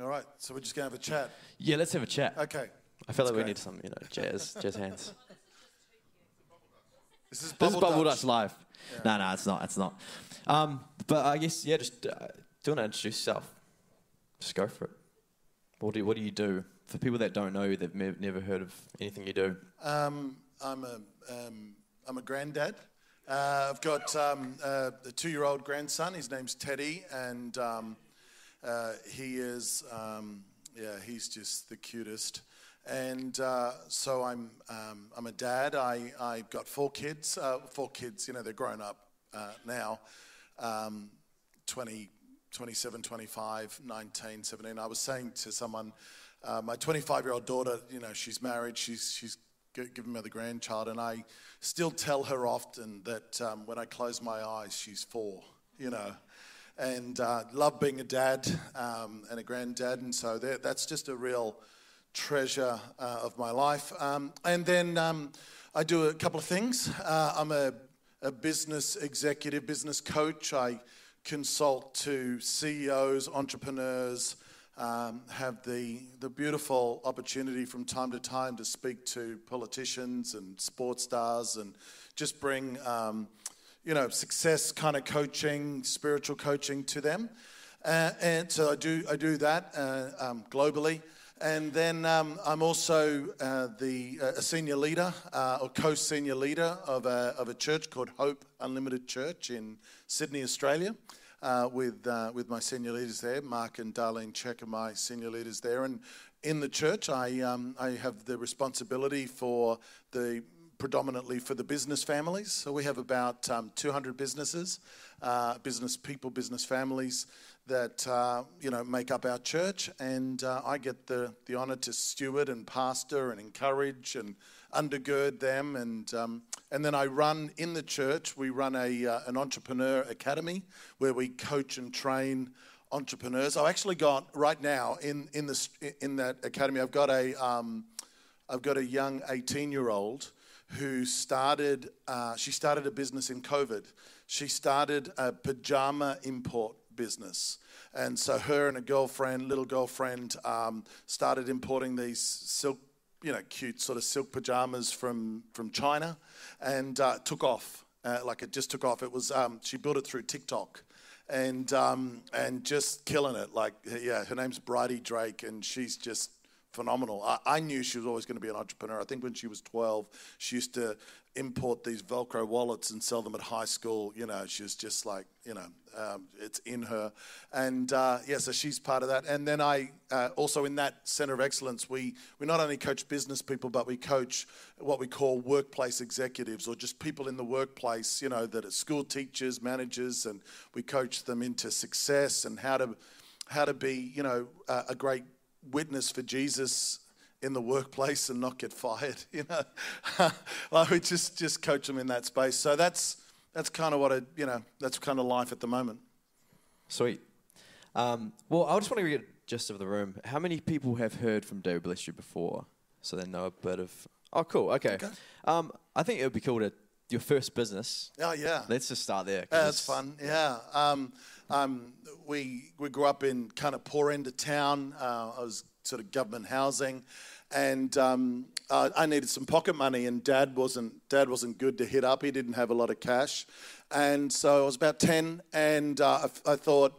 All right, so we're just going to have a chat. Yeah, let's have a chat. Okay. I feel like we great. need some, you know, jazz, jazz hands. This is This Bubble, is Bubble Dutch. Dutch live. No, no, it's not. It's not. Um, but I guess yeah, just uh, do you want to introduce yourself? Just go for it. What do you, what do you do for people that don't know you? They've me- never heard of anything you do. Um, I'm a um, I'm a granddad. Uh, I've got um, uh, a two-year-old grandson. His name's Teddy, and um, uh, he is um, yeah, he's just the cutest. And uh, so I'm um, I'm a dad. I I've got four kids. Uh, four kids. You know, they're grown up uh, now. Um, 20, 27, 25, 19, 17. I was saying to someone, uh, my 25 year old daughter, you know, she's married, she's, she's given me the grandchild, and I still tell her often that um, when I close my eyes, she's four, you know. And uh, love being a dad um, and a granddad, and so that, that's just a real treasure uh, of my life. Um, and then um, I do a couple of things. Uh, I'm a, a business executive, business coach. I consult to CEOs, entrepreneurs, um, have the, the beautiful opportunity from time to time to speak to politicians and sports stars and just bring, um, you know, success kind of coaching, spiritual coaching to them. Uh, and so I do, I do that uh, um, globally. And then um, I'm also uh, the, uh, a senior leader uh, or co senior leader of a, of a church called Hope Unlimited Church in Sydney, Australia, uh, with, with my senior leaders there. Mark and Darlene Zschech are my senior leaders there. And in the church, I, um, I have the responsibility for the predominantly for the business families. So we have about um, 200 businesses, uh, business people, business families that uh, you know make up our church, and uh, I get the the honour to steward and pastor and encourage and undergird them, and um, and then I run in the church. We run a uh, an entrepreneur academy where we coach and train entrepreneurs. I've actually got right now in in this in that academy. I've got a um, I've got a young 18 year old who started, uh, she started a business in COVID. She started a pajama import business. And so her and a girlfriend, little girlfriend, um, started importing these silk, you know, cute sort of silk pajamas from, from China and uh, took off. Uh, like it just took off. It was, um, she built it through TikTok and, um, and just killing it. Like, yeah, her name's Bridie Drake and she's just phenomenal. I, I knew she was always going to be an entrepreneur. I think when she was 12, she used to import these Velcro wallets and sell them at high school. You know, she was just like, you know, um, it's in her. And uh, yeah, so she's part of that. And then I uh, also in that center of excellence, we, we not only coach business people, but we coach what we call workplace executives or just people in the workplace, you know, that are school teachers, managers, and we coach them into success and how to, how to be, you know, uh, a great witness for Jesus in the workplace and not get fired. You know, like we just just coach them in that space. So that's that's kind of what I you know that's kind of life at the moment. Sweet. Um, well, I just want to get gist of the room. How many people have heard from David Bless you before, so they know a bit of? Oh, cool. Okay. Okay. Um, I think it would be cool to your first business. Oh yeah, Let's just start there. 'cause that's fun. Yeah. Um, um, we we grew up in kind of poor end of town. Uh, I was sort of government housing, and um, uh, I needed some pocket money, and Dad wasn't Dad wasn't good to hit up. He didn't have a lot of cash, and so I was about ten, and uh, I, I thought.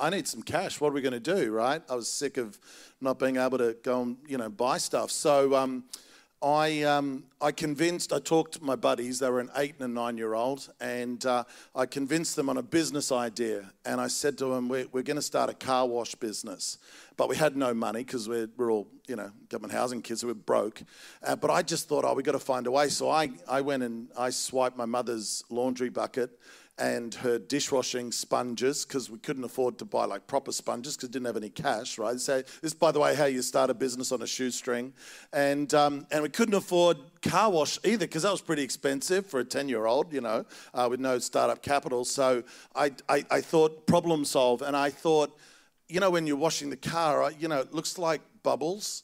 I need some cash. What are we going to do, right? I was sick of not being able to go and you know buy stuff. So um, I, um, I convinced, I talked to my buddies, they were an eight and a nine year old, and uh, I convinced them on a business idea. And I said to them, We're, we're going to start a car wash business. But we had no money because we're, we're all, you know, government housing kids, so we're broke. Uh, but I just thought, oh, we've got to find a way. So I, I went and I swiped my mother's laundry bucket and her dishwashing sponges because we couldn't afford to buy like proper sponges because didn't have any cash, right? So this, by the way, how you start a business on a shoestring, and um, and we couldn't afford car wash either because that was pretty expensive for a ten-year-old, you know, uh, with no startup capital. So I, I I thought problem solve, and I thought, you know, when you're washing the car, you know, it looks like bubbles.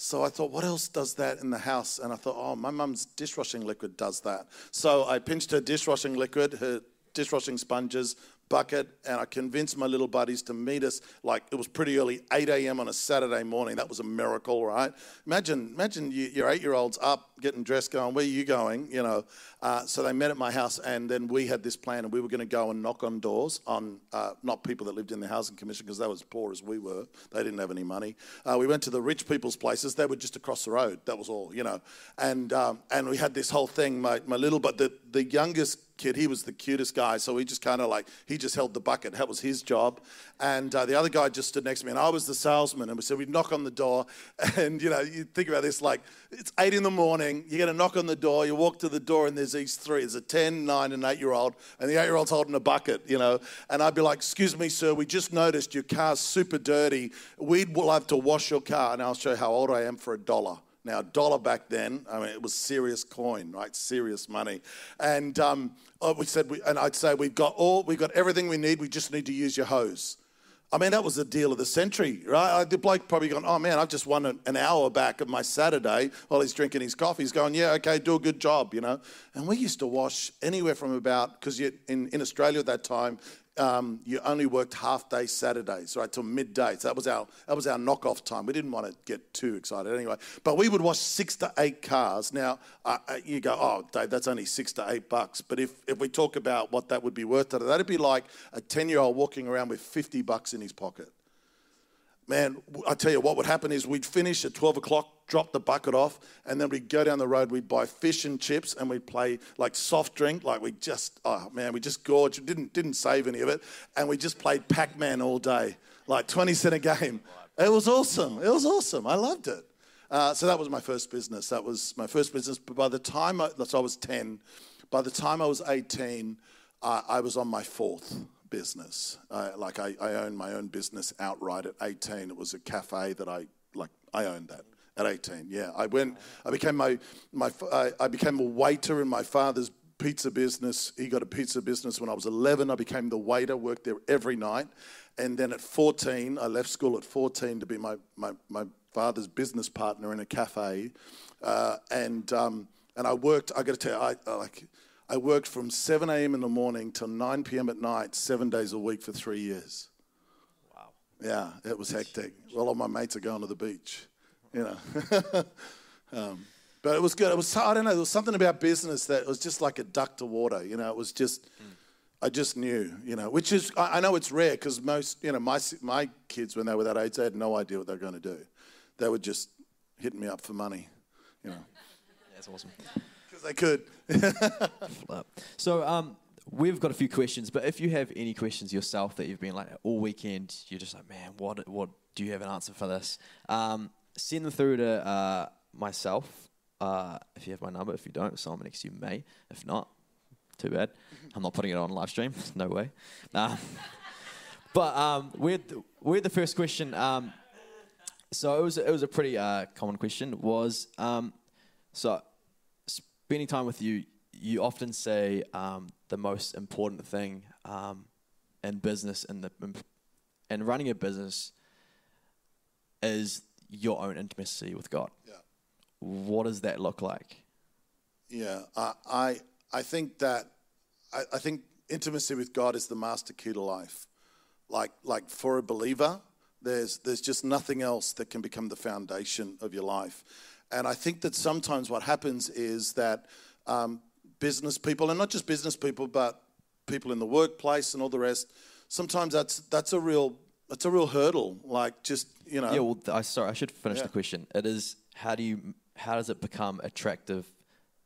So I thought, what else does that in the house? And I thought, oh, my mum's dishwashing liquid does that. So I pinched her dishwashing liquid, her dishwashing sponges, bucket, and I convinced my little buddies to meet us. Like it was pretty early, 8 a.m. on a Saturday morning. That was a miracle, right? Imagine, imagine you, your eight-year-olds up, getting dressed, going, "Where are you going?" You know. Uh, so they met at my house, and then we had this plan, and we were going to go and knock on doors on uh, not people that lived in the housing commission because they were as poor as we were. They didn't have any money. Uh, we went to the rich people's places. They were just across the road. That was all, you know. And um, and we had this whole thing. My my little, but the the youngest kid, he was the cutest guy. So he just kind of like, he just held the bucket. That was his job. And uh, the other guy just stood next to me, and I was the salesman. And we said, we'd knock on the door. And, you know, you think about this like, it's eight in the morning. You're going to knock on the door. You walk to the door, and there's these three. There's a 10, 9, and 8 year old. And the 8 year old's holding a bucket, you know. And I'd be like, excuse me, sir, we just noticed your car's super dirty. We'd love to wash your car. And I'll show you how old I am for a dollar. Now, dollar back then, I mean, it was serious coin, right? Serious money. And um, oh, we said, we, and I'd say, we've got all, we've got everything we need. We just need to use your hose. I mean, that was the deal of the century, right? The bloke probably gone, oh man, I've just won an hour back of my Saturday while he's drinking his coffee. He's going, yeah, okay, do a good job, you know. And we used to wash anywhere from about, because in, in Australia at that time, um, you only worked half day Saturdays, right, till midday. So that was our that was our knockoff time. We didn't want to get too excited anyway. But we would wash six to eight cars. Now uh, you go, oh, Dave, that's only six to eight bucks. But if if we talk about what that would be worth, that'd be like a ten year old walking around with fifty bucks in his pocket man, I tell you what would happen is we'd finish at 12 o'clock, drop the bucket off, and then we'd go down the road, we'd buy fish and chips, and we'd play like soft drink, like we just, oh man, we just gorged, didn't, didn't save any of it, and we just played Pac Man all day, like 20 cent a game. It was awesome. It was awesome. I loved it. Uh, so that was my first business. That was my first business. But by the time I, so I was 10, by the time I was 18, uh, I was on my fourth business. Like I, I owned my own business outright at 18. It was a cafe that I like. I owned that at 18. Yeah, I went. I became my my. I, I became a waiter in my father's pizza business. He got a pizza business when I was 11. I became the waiter. Worked there every night. And then at 14, I left school at 14 to be my my, my father's business partner in a cafe. Uh, and um, and I worked. I got to tell you, I, I like I worked from 7 a.m. in the morning till 9 p.m. at night, seven days a week for three years. Wow. Yeah, it was hectic. Well, all my mates are going to the beach, you know. um, but it was good. It was, I don't know, there was something about business that was just like a duck to water, you know. It was just, mm. I just knew, you know, which is, I, I know it's rare because most, you know, my, my kids, when they were that age, they had no idea what they were going to do. They were just hitting me up for money, you know. That's awesome because I could. so um, we've got a few questions, but if you have any questions yourself that you've been like all weekend, you're just like, man, what what do you have an answer for this? Um, send them through to uh, myself. Uh, if you have my number, if you don't, Simon next you may. If not, too bad. I'm not putting it on live stream. no way. Uh, but um, we're the, we're the first question. Um, so it was it was a pretty uh, common question. Was um, so spending time with you, you often say um, the most important thing um, in business and the and running a business is your own intimacy with God. Yeah. What does that look like? Yeah, I I, I think that I, I think intimacy with God is the master key to life. Like like for a believer, there's there's just nothing else that can become the foundation of your life. And I think that sometimes what happens is that um, business people, and not just business people, but people in the workplace and all the rest, sometimes that's that's a real that's a real hurdle. Like just you know. Yeah. Well, I sorry, I should finish yeah. the question. It is how do you how does it become attractive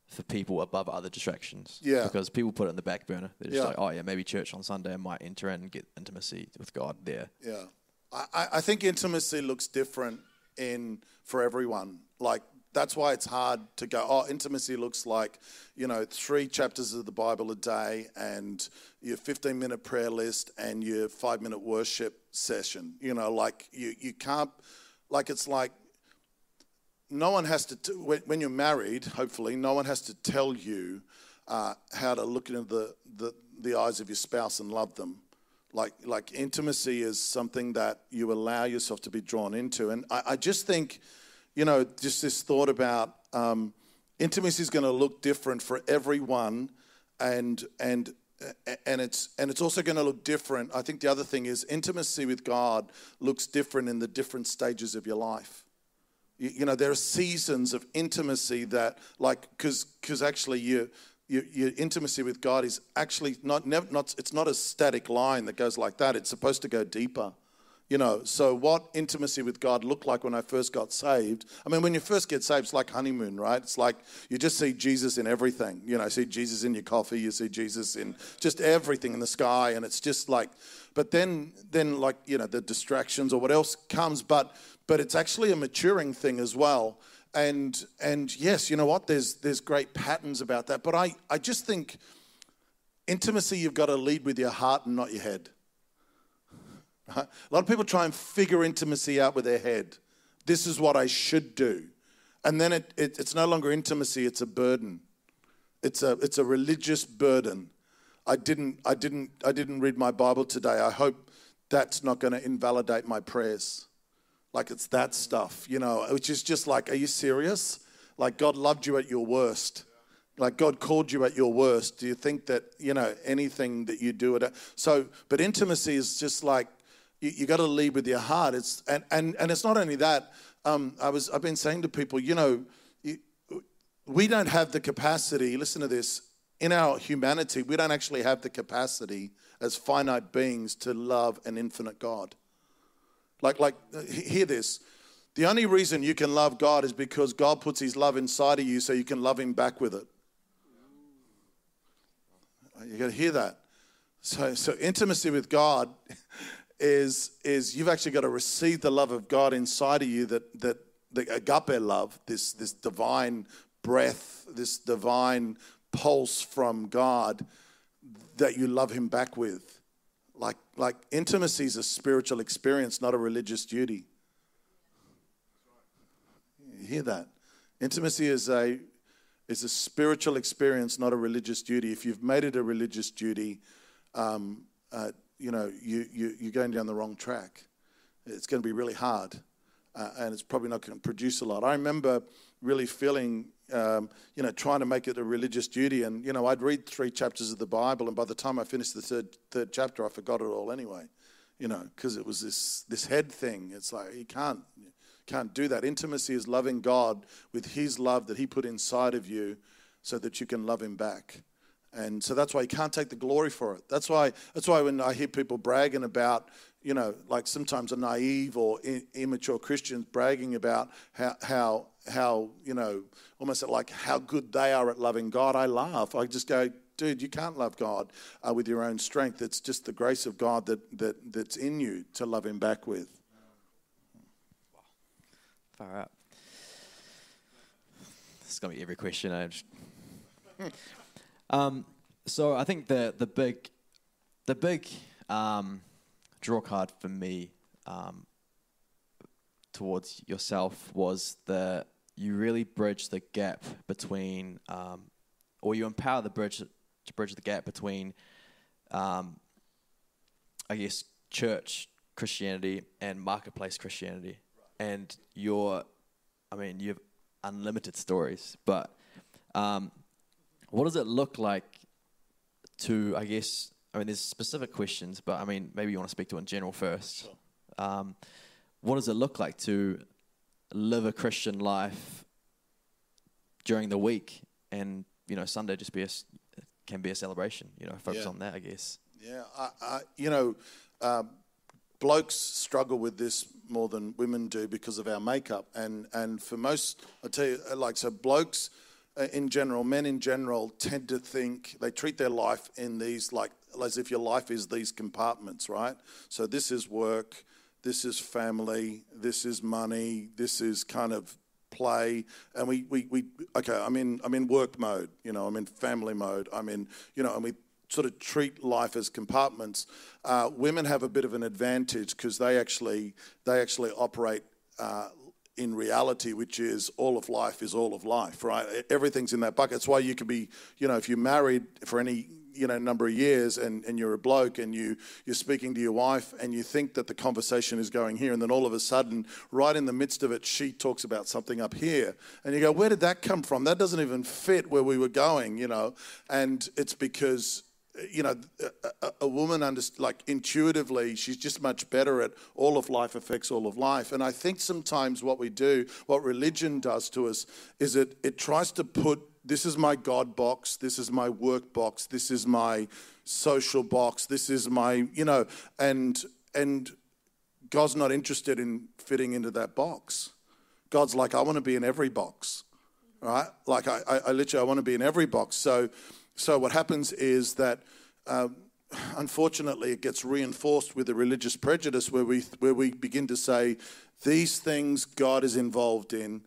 for people above other distractions? Yeah. Because people put it in the back burner. They're just yeah. like, oh yeah, maybe church on Sunday I might enter in and get intimacy with God there. Yeah. I, I think intimacy looks different in for everyone. Like that's why it's hard to go, oh, intimacy looks like, you know, three chapters of the Bible a day and your 15 minute prayer list and your five minute worship session. You know, like you, you can't, like it's like no one has to, t- when you're married, hopefully, no one has to tell you uh, how to look into the, the, the eyes of your spouse and love them. Like, like intimacy is something that you allow yourself to be drawn into. And I, I just think, you know, just this thought about um, intimacy is going to look different for everyone, and and and it's and it's also going to look different. I think the other thing is intimacy with God looks different in the different stages of your life. You, you know, there are seasons of intimacy that, like, because because actually you. Your, your intimacy with God is actually not, never, not, it's not a static line that goes like that. It's supposed to go deeper. You know, so what intimacy with God looked like when I first got saved. I mean, when you first get saved, it's like honeymoon, right? It's like you just see Jesus in everything. You know, see Jesus in your coffee, you see Jesus in just everything in the sky, and it's just like, but then, then like you know, the distractions or what else comes, but but it's actually a maturing thing as well. And and yes, you know what? There's there's great patterns about that, but I I just think intimacy you've got to lead with your heart and not your head. A lot of people try and figure intimacy out with their head. This is what I should do. And then it, it, it's no longer intimacy, it's a burden. It's a, it's a religious burden. I didn't, I, didn't, I didn't read my Bible today. I hope that's not going to invalidate my prayers. Like it's that stuff, you know, which is just like, are you serious? Like God loved you at your worst. Like God called you at your worst. Do you think that, you know, anything that you do it? So, but intimacy is just like you, you got to lead with your heart. It's and and and it's not only that. Um, I was I've been saying to people, you know, you, we don't have the capacity. Listen to this. In our humanity, we don't actually have the capacity as finite beings to love an infinite God. Like like hear this. The only reason you can love God is because God puts His love inside of you, so you can love Him back with it. You got to hear that. So, so intimacy with God is, is you've actually got to receive the love of God inside of you that, that the agape love, this, this divine breath, this divine pulse from God that you love Him back with. Like, like intimacy is a spiritual experience, not a religious duty. You hear that? Intimacy is a, is a spiritual experience, not a religious duty. If you've made it a religious duty, um, uh, you know, you, you, you're going down the wrong track. It's going to be really hard, uh, and it's probably not going to produce a lot. I remember really feeling, um, you know, trying to make it a religious duty, and you know, I'd read three chapters of the Bible, and by the time I finished the third third chapter, I forgot it all anyway, you know, because it was this this head thing. It's like you can't can't do that. Intimacy is loving God with His love that He put inside of you, so that you can love Him back. And so that's why you can't take the glory for it. That's why, that's why when I hear people bragging about, you know, like sometimes a naive or immature Christians bragging about how, how, how, you know, almost like how good they are at loving God, I laugh. I just go, dude, you can't love God uh, with your own strength. It's just the grace of God that, that, that's in you to love Him back with. Far out. This is going to be every question. I just um, so I think the the big the big um, draw card for me um, towards yourself was that you really bridge the gap between, um, or you empower the bridge to bridge the gap between, um, I guess, church Christianity and marketplace Christianity, and your, I mean, you have unlimited stories, but um, what does it look like to, I guess, I mean, there's specific questions, but I mean, maybe you want to speak to in general first. Sure. Um, what does it look like to live a Christian life during the week and, you know, Sunday just be a, can be a celebration, you know, focus yeah. on that, I guess. Yeah, I, I, you know, um, blokes struggle with this more than women do because of our makeup. And, and for most, I tell you, like, so blokes, in general, men in general tend to think they treat their life in these like as if your life is these compartments, right? So this is work, this is family, this is money, this is kind of play, and we we, we okay. I'm in I'm in work mode, you know. I'm in family mode. I'm in you know, and we sort of treat life as compartments. Uh, women have a bit of an advantage because they actually they actually operate uh, in reality, which is all of life is all of life, right? Everything's in that bucket. That's why you can be, you know, if you're married for any you know number of years and, and you're a bloke and you you're speaking to your wife and you think that the conversation is going here and then all of a sudden right in the midst of it she talks about something up here and you go where did that come from that doesn't even fit where we were going you know and it's because you know, a, a, woman, under, like intuitively, she's just much better at all of life affects all of life. And I think sometimes what we do, what religion does to us, is it, it tries to put this is my God box, this is my work box, this is my social box, this is my, you know, and, and God's not interested in fitting into that box. God's like, I want to be in every box, right? Like, I, I, I literally, I want to be in every box. So, so what happens is that, uh, unfortunately, it gets reinforced with a religious prejudice where we where we begin to say these things God is involved in,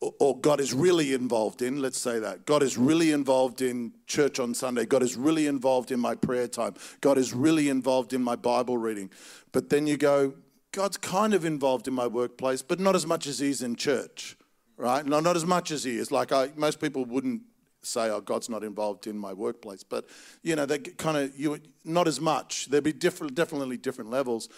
or, or God is really involved in. Let's say that God is really involved in church on Sunday. God is really involved in my prayer time. God is really involved in my Bible reading. But then you go, God's kind of involved in my workplace, but not as much as He's in church, right? No, not as much as He is. Like I, most people wouldn't say, "Oh, God's not involved in my workplace," but you know, they kind of you not as much. There'd be different, definitely different levels,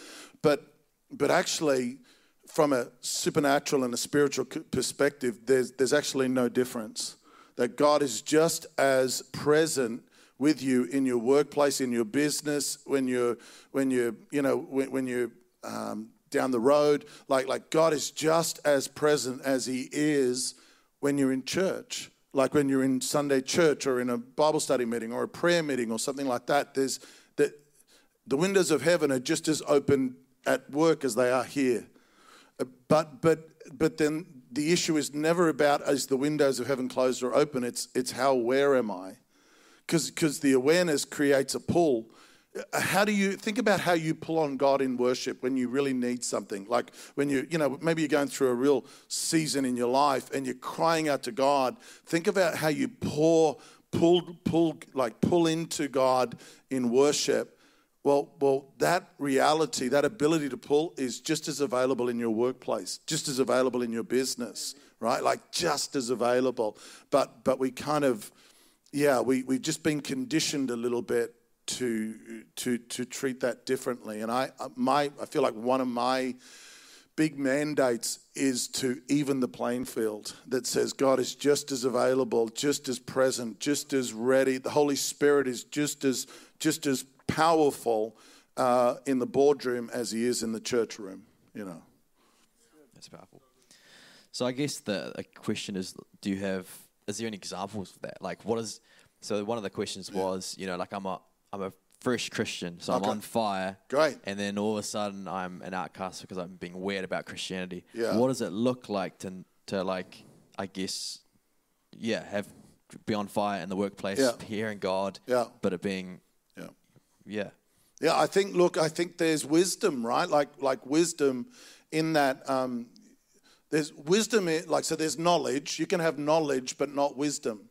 but but actually, from a supernatural and a spiritual perspective, there's there's actually no difference. That God is just as present with you in your workplace, in your business, when you're when you're you know when, when you're um, down the road. Like like God is just as present as He is when you're in church like when you're in Sunday church or in a Bible study meeting or a prayer meeting or something like that, there's the, the windows of heaven are just as open at work as they are here. Uh, but but but then the issue is never about as the windows of heaven closed or open. It's it's how aware am I? Because the awareness creates a pull how do you think about how you pull on God in worship when you really need something? Like when you, you know, maybe you're going through a real season in your life and you're crying out to God. Think about how you pour, pull, pull, like pull into God in worship. Well, well, that reality, that ability to pull is just as available in your workplace, just as available in your business, right? Like just as available. But but we kind of, yeah, we, we've just been conditioned a little bit to to to treat that differently. And I my I feel like one of my big mandates is to even the playing field that says God is just as available, just as present, just as ready. The Holy Spirit is just as just as powerful uh, in the boardroom as he is in the church room. You know, that's powerful. So I guess the, the question is, do you have? Is there any examples of that? Like, what is? So one of the questions was, you know, like I'm a I'm a fresh Christian, so okay. I'm on fire. Great. And then all of a sudden, I'm an outcast because I'm being weird about Christianity. Yeah. What does it look like to to like, I guess, yeah, have be on fire in the workplace, yeah. hearing God, yeah. but it being, yeah, yeah, yeah. I think. Look, I think there's wisdom, right? Like like wisdom in that. Um, there's wisdom, in, like so. There's knowledge. You can have knowledge, but not wisdom.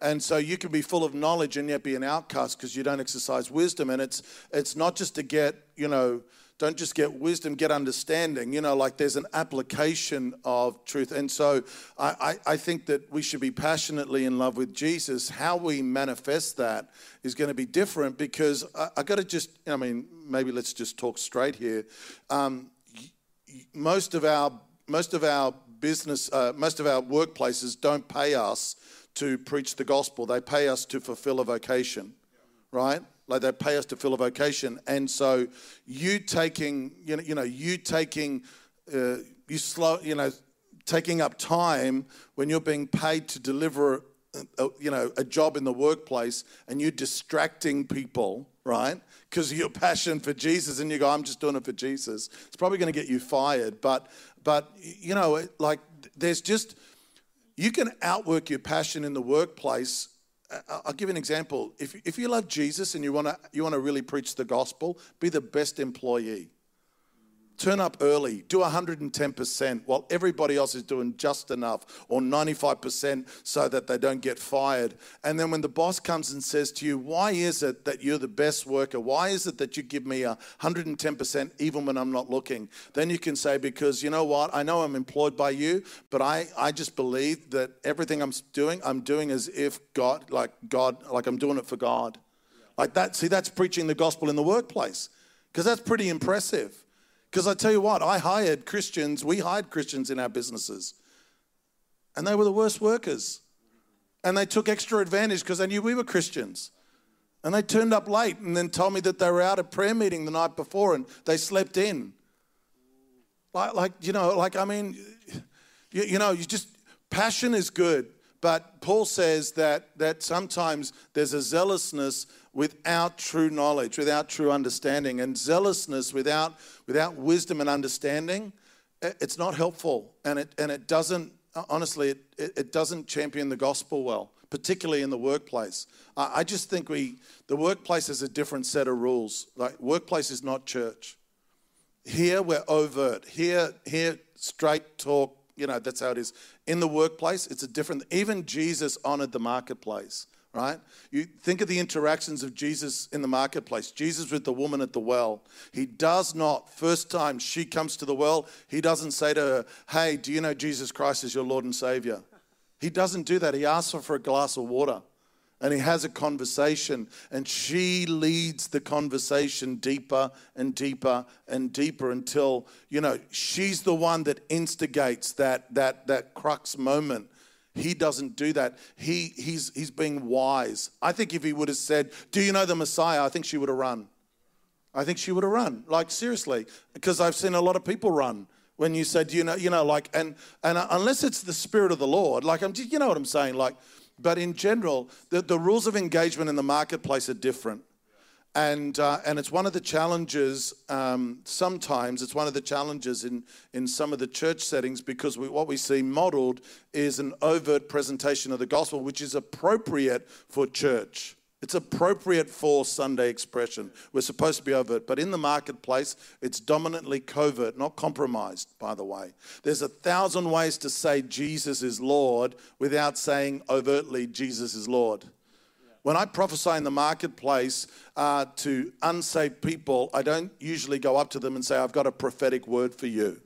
And so you can be full of knowledge and yet be an outcast because you don't exercise wisdom. And it's it's not just to get, you know, don't just get wisdom, get understanding. You know, like there's an application of truth. And so I, I, I think that we should be passionately in love with Jesus. How we manifest that is going to be different because I, I got to just, I mean, maybe let's just talk straight here. Um, most of our most of our business, uh, most of our workplaces don't pay us to preach the gospel. They pay us to fulfill a vocation, right? Like they pay us to fill a vocation. And so you taking, you know, you know you taking, uh, you slow, you know, taking up time when you're being paid to deliver, a, a, you know, a job in the workplace, and you're distracting people, right? Because of your passion for Jesus, and you go, "I'm just doing it for Jesus." It's probably going to get you fired. But, but you know, like there's just you can outwork your passion in the workplace. Uh, I'll give you an example. If, if you love Jesus and you want to you want to really preach the gospel, be the best employee. Turn up early, do 110% while everybody else is doing just enough or 95% so that they don't get fired. And then when the boss comes and says to you, Why is it that you're the best worker? Why is it that you give me 110% even when I'm not looking? Then you can say, Because you know what? I know I'm employed by you, but I, I just believe that everything I'm doing, I'm doing as if God, like God, like I'm doing it for God. Like that. See, that's preaching the gospel in the workplace because that's pretty impressive. Because I tell you what, I hired Christians, we hired Christians in our businesses, and they were the worst workers. And they took extra advantage because they knew we were Christians. And they turned up late and then told me that they were out at prayer meeting the night before and they slept in. Like, like you know, like, I mean, you, you know, you just, passion is good. But Paul says that, that sometimes there's a zealousness without true knowledge, without true understanding. And zealousness without, without wisdom and understanding, eh, it's not helpful. And it, and it doesn't, honestly, it, it doesn't champion the gospel well, particularly in the workplace. I just think we, the workplace is a different set of rules. Like, workplace is not church. Here we're overt. Here, here straight talk. You know that's how it is. In the workplace, it's a different. Even Jesus honored the marketplace, right? You think of the interactions of Jesus in the marketplace. Jesus with the woman at the well. He does not. First time she comes to the well, he doesn't say to her, "Hey, do you know Jesus Christ is your Lord and Savior?" He doesn't do that. He asks her for a glass of water and he has a conversation, and she leads the conversation deeper and deeper and deeper until you know she's the one that instigates that that that crux moment. He doesn't do that. He he's he's being wise. I think if he would have said, "Do you know the Messiah?" I think she would have run. I think she would have run. Like seriously, because I've seen a lot of people run when you said, Do "You know, you know," like and and uh, unless it's the Spirit of the Lord, like I'm, you know what I'm saying, like but in general, the, the rules of engagement in the marketplace are different. And, uh, and it's one of the challenges, um, sometimes it's one of the challenges in, in some of the church settings because we, what we see modeled is an overt presentation of the gospel, which is appropriate for church. It's appropriate for Sunday expression. We're supposed to be overt, but in the marketplace, it's dominantly covert, not compromised, by the way. There's a thousand ways to say Jesus is Lord without saying overtly Jesus is Lord. When I prophesy in the marketplace uh, to unsaved people, I don't usually go up to them and say, I've got a prophetic word for you.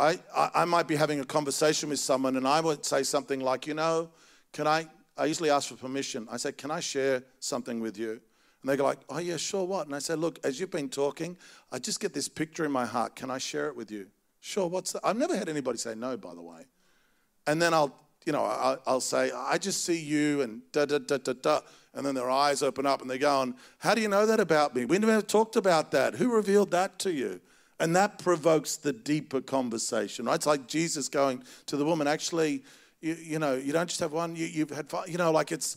I, I, I might be having a conversation with someone and I would say something like, You know, can I I usually ask for permission. I say, Can I share something with you? And they go like, Oh yeah, sure, what? And I say, Look, as you've been talking, I just get this picture in my heart. Can I share it with you? Sure, what's that? I've never had anybody say no, by the way. And then I'll, you know, I'll, I'll say, I just see you and da da da da da. And then their eyes open up and they go on, How do you know that about me? We never talked about that. Who revealed that to you? And that provokes the deeper conversation, right? It's like Jesus going to the woman, actually, you, you know, you don't just have one, you, you've had five, you know, like it's,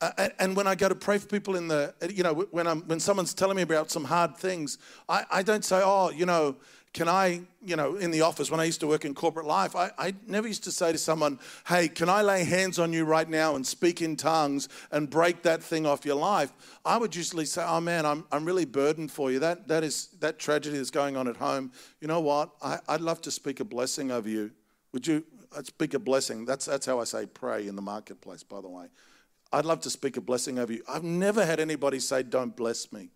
uh, and when I go to pray for people in the, you know, when, I'm, when someone's telling me about some hard things, I, I don't say, oh, you know, can I, you know, in the office when I used to work in corporate life, I, I never used to say to someone, hey, can I lay hands on you right now and speak in tongues and break that thing off your life? I would usually say, oh man, I'm, I'm really burdened for you. That, that is that tragedy that's going on at home. You know what? I, I'd love to speak a blessing over you. Would you, speak a blessing. That's, that's how I say pray in the marketplace, by the way. I'd love to speak a blessing over you. I've never had anybody say, don't bless me.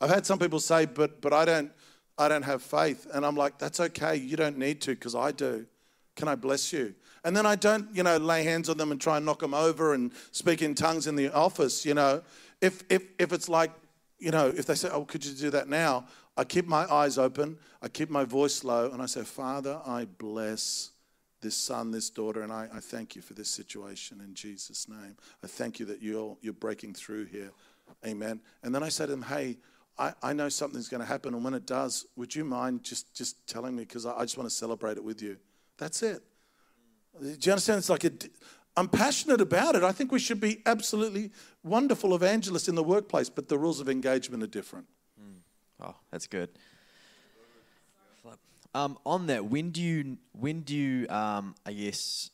I've had some people say, but, but I, don't, I don't have faith. And I'm like, that's okay. You don't need to because I do. Can I bless you? And then I don't, you know, lay hands on them and try and knock them over and speak in tongues in the office, you know. If, if, if it's like, you know, if they say, oh, could you do that now? I keep my eyes open, I keep my voice low, and I say, Father, I bless this son, this daughter, and I, I thank you for this situation in Jesus' name. I thank you that you're, you're breaking through here. Amen. And then I said to him, hey, I, I know something's going to happen, and when it does, would you mind just, just telling me? Because I, I just want to celebrate it with you. That's it. Do you understand? It's like a, I'm passionate about it. I think we should be absolutely wonderful evangelists in the workplace, but the rules of engagement are different. Mm. Oh, that's good. Um, on that, when do you when do you um, I guess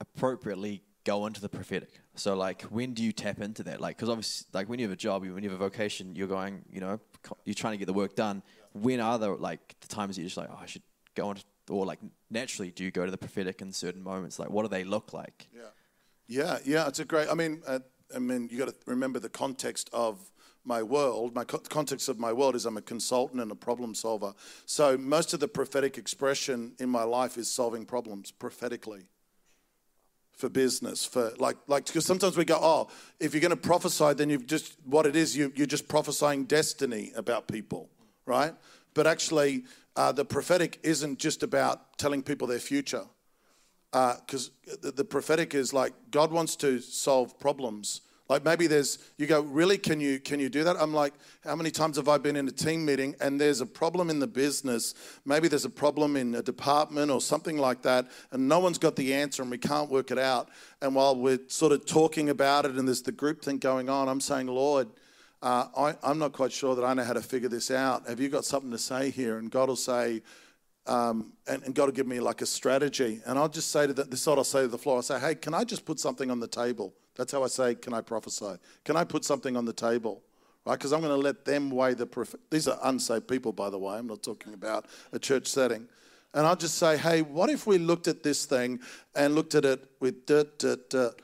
appropriately go into the prophetic? So like, when do you tap into that? Like, because obviously, like when you have a job, when you have a vocation, you're going, you know, you're trying to get the work done. When are the like the times you're just like, oh, I should go on, or like naturally, do you go to the prophetic in certain moments? Like, what do they look like? Yeah, yeah, yeah. It's a great. I mean, uh, I mean, you got to remember the context of my world, my co- context of my world is I'm a consultant and a problem solver. So most of the prophetic expression in my life is solving problems prophetically for business for like like because sometimes we go oh if you're going to prophesy then you've just what it is you, you're just prophesying destiny about people right but actually uh, the prophetic isn't just about telling people their future because the, the prophetic is like God wants to solve problems. Like maybe there's you go really can you can you do that? I'm like how many times have I been in a team meeting and there's a problem in the business? Maybe there's a problem in a department or something like that, and no one's got the answer and we can't work it out. And while we're sort of talking about it and there's the group thing going on, I'm saying, Lord, uh, I, I'm not quite sure that I know how to figure this out. Have you got something to say here? And God will say, um, and, and God will give me like a strategy. And I'll just say to the, this is what I'll say to the floor. I'll say, hey, can I just put something on the table? That's how I say, can I prophesy? Can I put something on the table? Right? Because I'm going to let them weigh the. Prof- These are unsaved people, by the way. I'm not talking about a church setting. And I'll just say, hey, what if we looked at this thing and looked at it with dirt, dirt, dirt?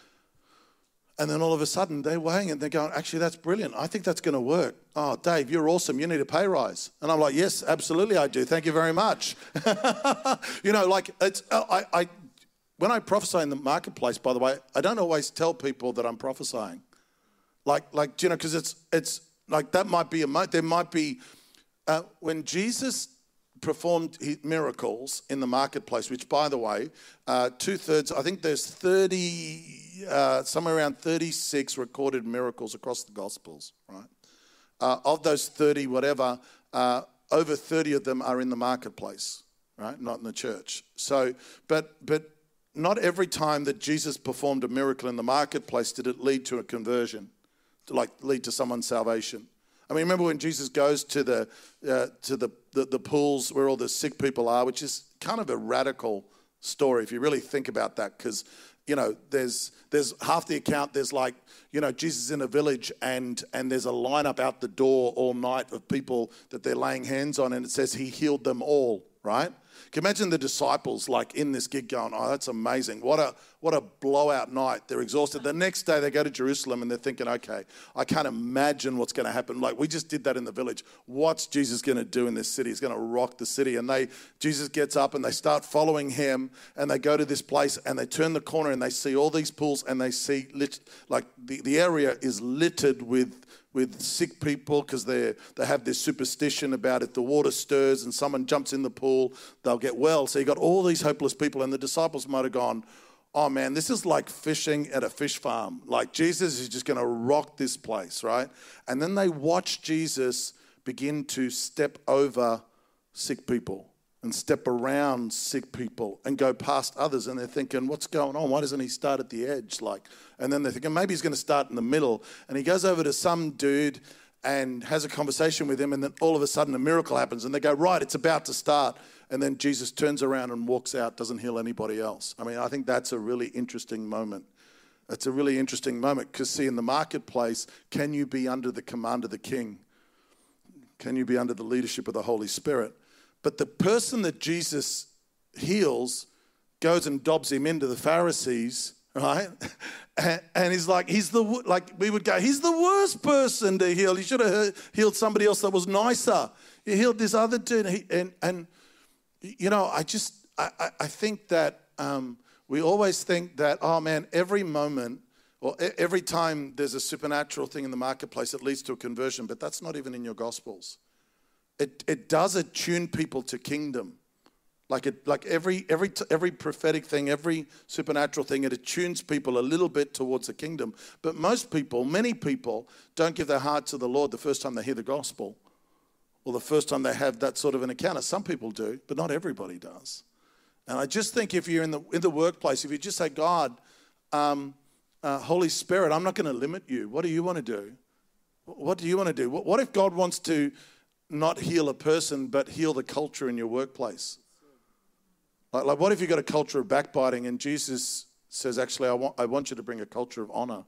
And then all of a sudden they're weighing it. And they're going, actually, that's brilliant. I think that's going to work. Oh, Dave, you're awesome. You need a pay rise. And I'm like, yes, absolutely, I do. Thank you very much. you know, like it's, uh, I, I, when I prophesy in the marketplace, by the way, I don't always tell people that I'm prophesying. Like, like you know, because it's, it's like that might be a, there might be, uh, when Jesus performed miracles in the marketplace, which, by the way, uh, two thirds, I think there's 30 uh, somewhere around 36 recorded miracles across the Gospels, right? Uh, of those 30, whatever, uh, over 30 of them are in the marketplace, right? Not in the church. So, but, but not every time that Jesus performed a miracle in the marketplace did it lead to a conversion, to like lead to someone's salvation. I mean, remember when Jesus goes to the uh, to the, the, the pools where all the sick people are, which is kind of a radical story if you really think about that, because you know, there's there's half the account. There's like, you know, Jesus in a village, and and there's a lineup out the door all night of people that they're laying hands on, and it says he healed them all. Right? Can you imagine the disciples like in this gig going, "Oh, that's amazing! What a what a blowout night!" They're exhausted. The next day they go to Jerusalem and they're thinking, "Okay, I can't imagine what's going to happen." Like we just did that in the village. What's Jesus going to do in this city? He's going to rock the city. And they Jesus gets up and they start following him and they go to this place and they turn the corner and they see all these pools and they see lit, like the, the area is littered with with sick people because they they have this superstition about if the water stirs and someone jumps in the pool, they'll get well. So you got all these hopeless people, and the disciples might have gone, "Oh man, this is like fishing at a fish farm. Like Jesus is just going to rock this place, right?" And then they watch Jesus begin to step over sick people and step around sick people and go past others and they're thinking what's going on? Why doesn't he start at the edge? Like and then they're thinking maybe he's going to start in the middle. And he goes over to some dude and has a conversation with him and then all of a sudden a miracle happens and they go right it's about to start. And then jesus turns around and walks out doesn't heal anybody else. I mean i think that's a really interesting moment. It's a really interesting moment because see in the marketplace can you be under the command of the king? Can you be under the leadership of the holy spirit but the person that Jesus heals goes and dobs him into the Pharisees, right? And, he's like, he's the like we would go, he's the worst person to heal. He should have healed somebody else that was nicer. He healed this other dude, and and, and you know, I just I, I think that um, we always think that oh man, every moment or every time there's a supernatural thing in the marketplace, it leads to a conversion, but that's not even in your gospels it, it does attune people to kingdom. Like it, like every every every prophetic thing, every supernatural thing, it attunes people a little bit towards the kingdom. But most people, many people, don't give their heart to the Lord the first time they hear the gospel, or the first time they have that sort of an encounter. Some people do, but not everybody does. And I just think if you're in the in the workplace, if you just say, God, um, uh, Holy Spirit, I'm not going to limit you. What do you want to do? What do you want to do? What, what if God wants to not heal a person, but heal the culture in your workplace. Like, like what if you've got a culture of backbiting and Jesus says, actually, I want, I want you to bring a culture of honor?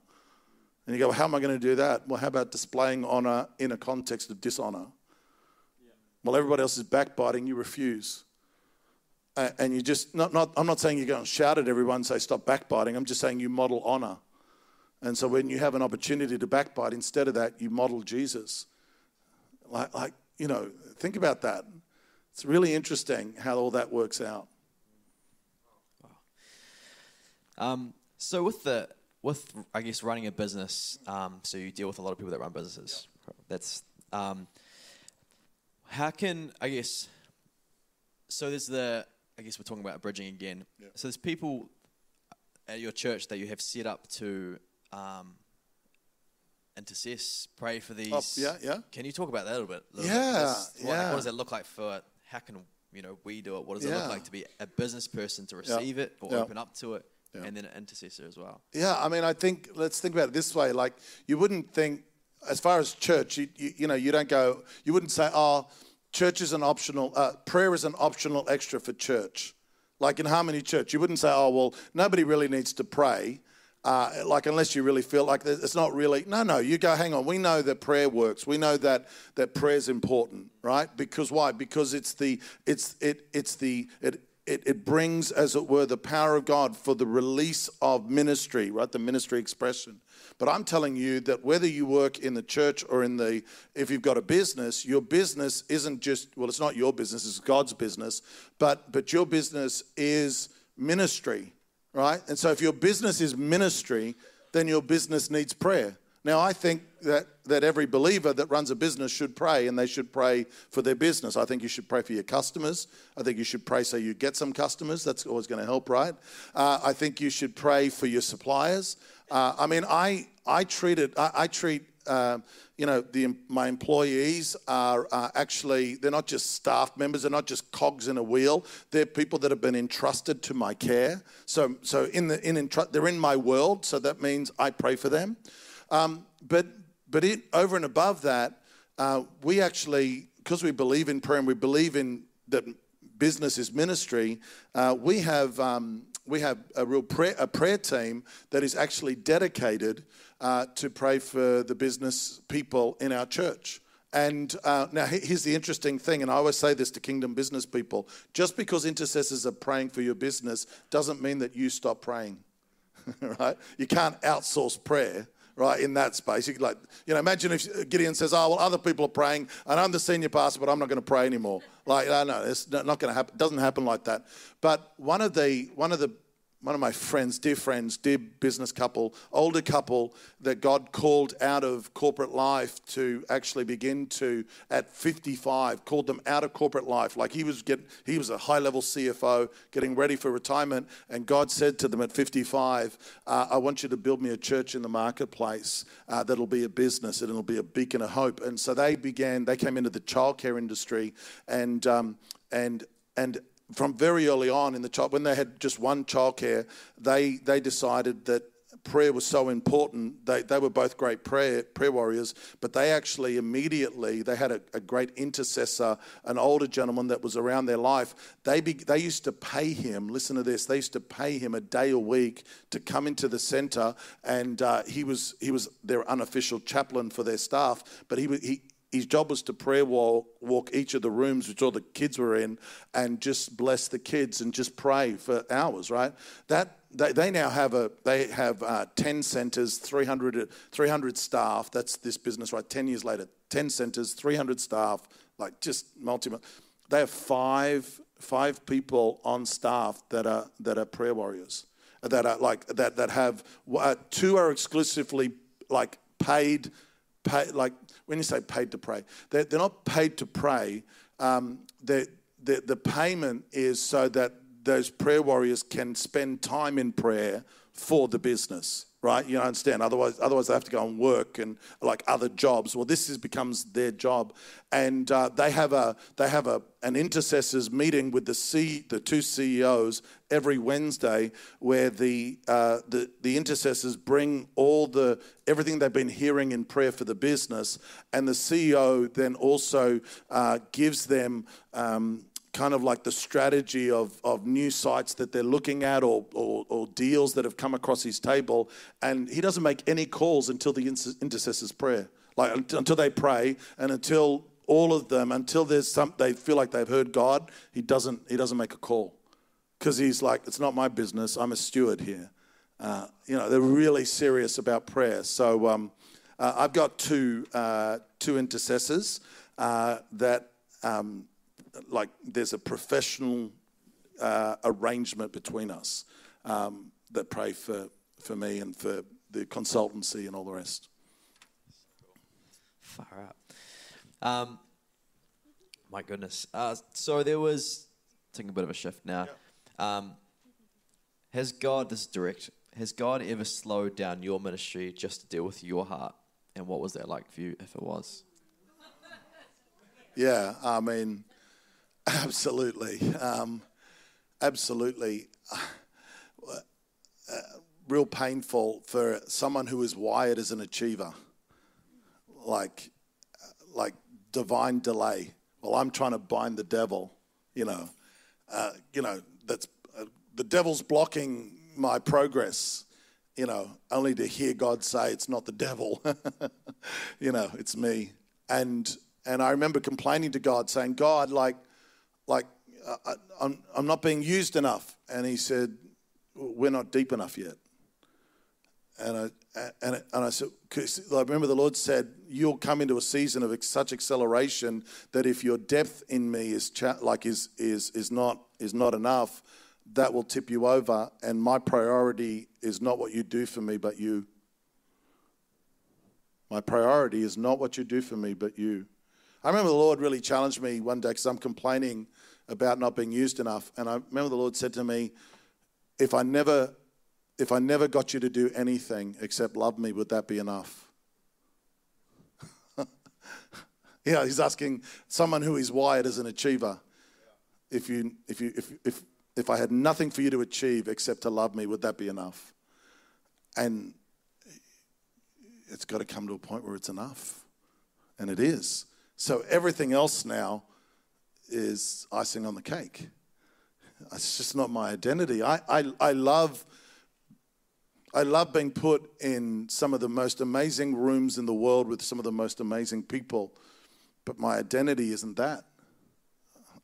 And you go, well, how am I going to do that? Well, how about displaying honor in a context of dishonor? Yeah. Well, everybody else is backbiting, you refuse. And you just, not, not, I'm not saying you go and shout at everyone and say, stop backbiting. I'm just saying you model honor. And so when you have an opportunity to backbite, instead of that, you model Jesus. Like, like you know, think about that. It's really interesting how all that works out. Um, so with the with I guess running a business, um, so you deal with a lot of people that run businesses. That's um, how can I guess. So there's the I guess we're talking about bridging again. So there's people at your church that you have set up to um, intercess, pray for these. Oh, yeah, yeah. Can you talk about that a little bit? A little Yeah, bit? What, yeah. what does that look like for? How can you know we do it? What does it look like to be a business person to receive it or yeah. open up to it, Yeah. and then an intercessor as well? Yeah, I mean, I think let's think about it this way. Like, you wouldn't think, as far as church, you, you, you know, you don't go, you wouldn't say, oh, church is an optional, uh, prayer is an optional extra for church. Like in Harmony Church, you wouldn't say, oh, well, nobody really needs to pray. Uh, like unless you really feel like it's not really no no you go hang on we know that prayer works we know that that prayer is important right because why because it's the it's it it's the it it, it brings, as it were, the power of God for the release of ministry, right? The ministry expression. But I'm telling you that whether you work in the church or in the, if you've got a business, your business isn't just, well, it's not your business, it's God's business, but, but your business is ministry, right? And so if your business is ministry, then your business needs prayer. Now, I think that, that every believer that runs a business should pray and they should pray for their business. I think you should pray for your customers. I think you should pray so you get some customers. That's always going to help, right? Uh, I think you should pray for your suppliers. Uh, I mean, I, I treat it, I, I treat, uh, you know, the, my employees are uh, actually, they're not just staff members, they're not just cogs in a wheel. They're people that have been entrusted to my care. So, so in the, in, entru- they're in my world, so that means I pray for them. Um, but but it, over and above that, uh, we actually, because we believe in prayer and we believe in that business is ministry, uh, we have um, we have a real prayer, a prayer team that is actually dedicated uh, to pray for the business people in our church. And uh, now, here's the interesting thing, and I always say this to kingdom business people just because intercessors are praying for your business doesn't mean that you stop praying right? You can't outsource prayer, right? In that space, you like, you know, imagine if Gideon says, "Oh, well, other people are praying, and I'm the senior pastor, but I'm not going to pray anymore." Like, no, no, it's not going to happen. It doesn't happen like that. But one of the one of the one of my friends, dear friends, dear business couple, older couple that God called out of corporate life to actually begin to at 55, called them out of corporate life. Like he was get, he was a high level CFO getting ready for retirement, and God said to them at 55, uh, "I want you to build me a church in the marketplace uh, that'll be a business and it'll be a beacon of hope." And so they began. They came into the childcare industry, and um, and and from very early on in the child, when they had just one childcare, they they decided that prayer was so important. They, they were both great prayer prayer warriors, but they actually immediately they had a, a great intercessor, an older gentleman that was around their life. They be, they used to pay him. Listen to this. They used to pay him a day a week to come into the center, and uh, he was he was their unofficial chaplain for their staff. But he he his job was to prayer walk, walk each of the rooms which all the kids were in and just bless the kids and just pray for hours right? That they, they now have a they have uh, 10 centers 300, 300 staff. That's this business right? 10 years later 10 centers 300 staff like just multi they have five five people on staff that are that are prayer warriors that are like that that have uh, two are exclusively like paid pay, like when you say paid to pray, they're, they're not paid to pray. Um, the, payment is so that those prayer warriors can spend time in prayer for the business, right? You understand? Otherwise, otherwise they have to go and work and like other jobs. Well, this is, becomes their job, and uh, they have a they have a an intercessors meeting with the C the two CEOs every Wednesday, where the uh, the the intercessors bring all the everything they've been hearing in prayer for the business, and the CEO then also uh, gives them. Um, kind of like the strategy of, of new sites that they're looking at or, or, or deals that have come across his table. And he doesn't make any calls until the intercessor's prayer, like until they pray and until all of them, until there's some, they feel like they've heard God, he doesn't, he doesn't make a call. Because he's like, it's not my business, I'm a steward here. Uh, you know, they're really serious about prayer. So um, uh, I've got two, uh, two intercessors uh, that um, like there's a professional uh, arrangement between us um, that pray for, for me and for the consultancy and all the rest. Far out. Um, my goodness. Uh, so there was taking a bit of a shift now. Um, has God, this is direct, has God ever slowed down your ministry just to deal with your heart? And what was that like for you if it was? Yeah, I mean, absolutely. Um, absolutely. Uh, real painful for someone who is wired as an achiever. Like, like divine delay. Well, I'm trying to bind the devil, you know. Uh, you know, that's uh, the devil's blocking my progress, you know, only to hear God say it's not the devil. you know, it's me. And and I remember complaining to God saying, "God, like like uh, I'm I'm not being used enough." And he said, "We're not deep enough yet." And I, and, and I said, I remember the Lord said, You'll come into a season of such acceleration that if your depth in me is cha- like is, is, is, not, is not enough, that will tip you over. And my priority is not what you do for me, but you. My priority is not what you do for me, but you. I remember the Lord really challenged me one day because I'm complaining about not being used enough. And I remember the Lord said to me, If I never if I never got you to do anything except love me, would that be enough? yeah, he's asking someone who is wired as an achiever. If you, if you, if, if, if I had nothing for you to achieve except to love me, would that be enough? And it's got to come to a point where it's enough, and it is. So everything else now is icing on the cake. It's just not my identity. I, I, I love I love being put in some of the most amazing rooms in the world with some of the most amazing people, but my identity isn't that.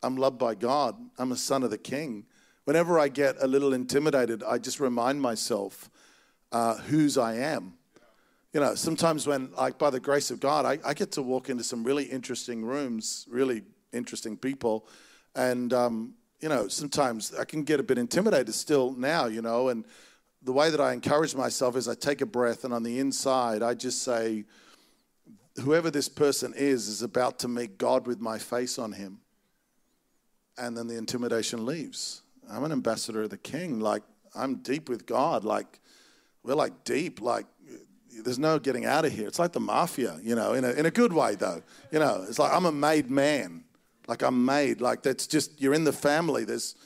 I'm loved by God, I'm a son of the king. Whenever I get a little intimidated, I just remind myself uh, whose I am. You know, sometimes when, like, by the grace of God, I, I get to walk into some really interesting rooms, really interesting people, and, um, you know, sometimes I can get a bit intimidated still now, you know, and the way that I encourage myself is I take a breath and on the inside I just say, whoever this person is is about to meet God with my face on him. And then the intimidation leaves. I'm an ambassador of the king. Like, I'm deep with God. Like, we're like deep. Like, there's no getting out of here. It's like the mafia, you know, in a, in a good way, though. You know, it's like I'm a made man. Like, I'm made. Like, that's just, you're in the family. There's,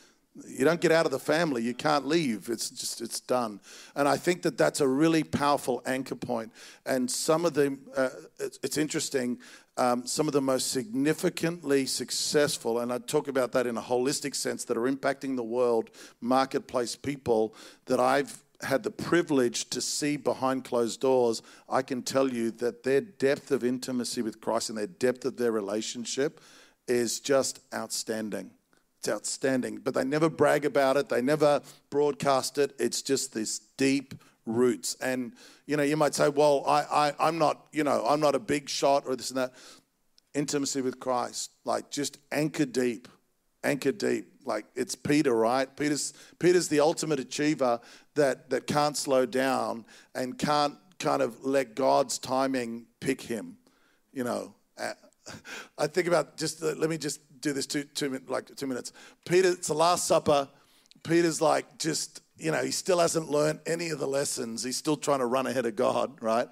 you don't get out of the family. You can't leave. It's just, it's done. And I think that that's a really powerful anchor point. And some of the, uh, it's, it's, interesting, um, some of the most significantly successful, and I talk about that in a holistic sense, that are impacting the world, marketplace people that I've had the privilege to see behind closed doors, I can tell you that their depth of intimacy with Christ and their depth of their relationship is just outstanding. It's outstanding. But they never brag about it, they never broadcast it. It's just this deep roots. And, you know, you might say, well, I, I, I'm not, you know, I'm not a big shot or this and that. Intimacy with Christ, like just anchor deep, anchor deep. Like it's Peter, right? Peter's, Peter's the ultimate achiever that, that can't slow down and can't kind of let God's timing pick him, you know. Uh, I think about just, let me just do this two, two, like two minutes. Peter, it's the Last Supper. Peter's like just, you know, he still hasn't learned any of the lessons. He's still trying to run ahead of God, right?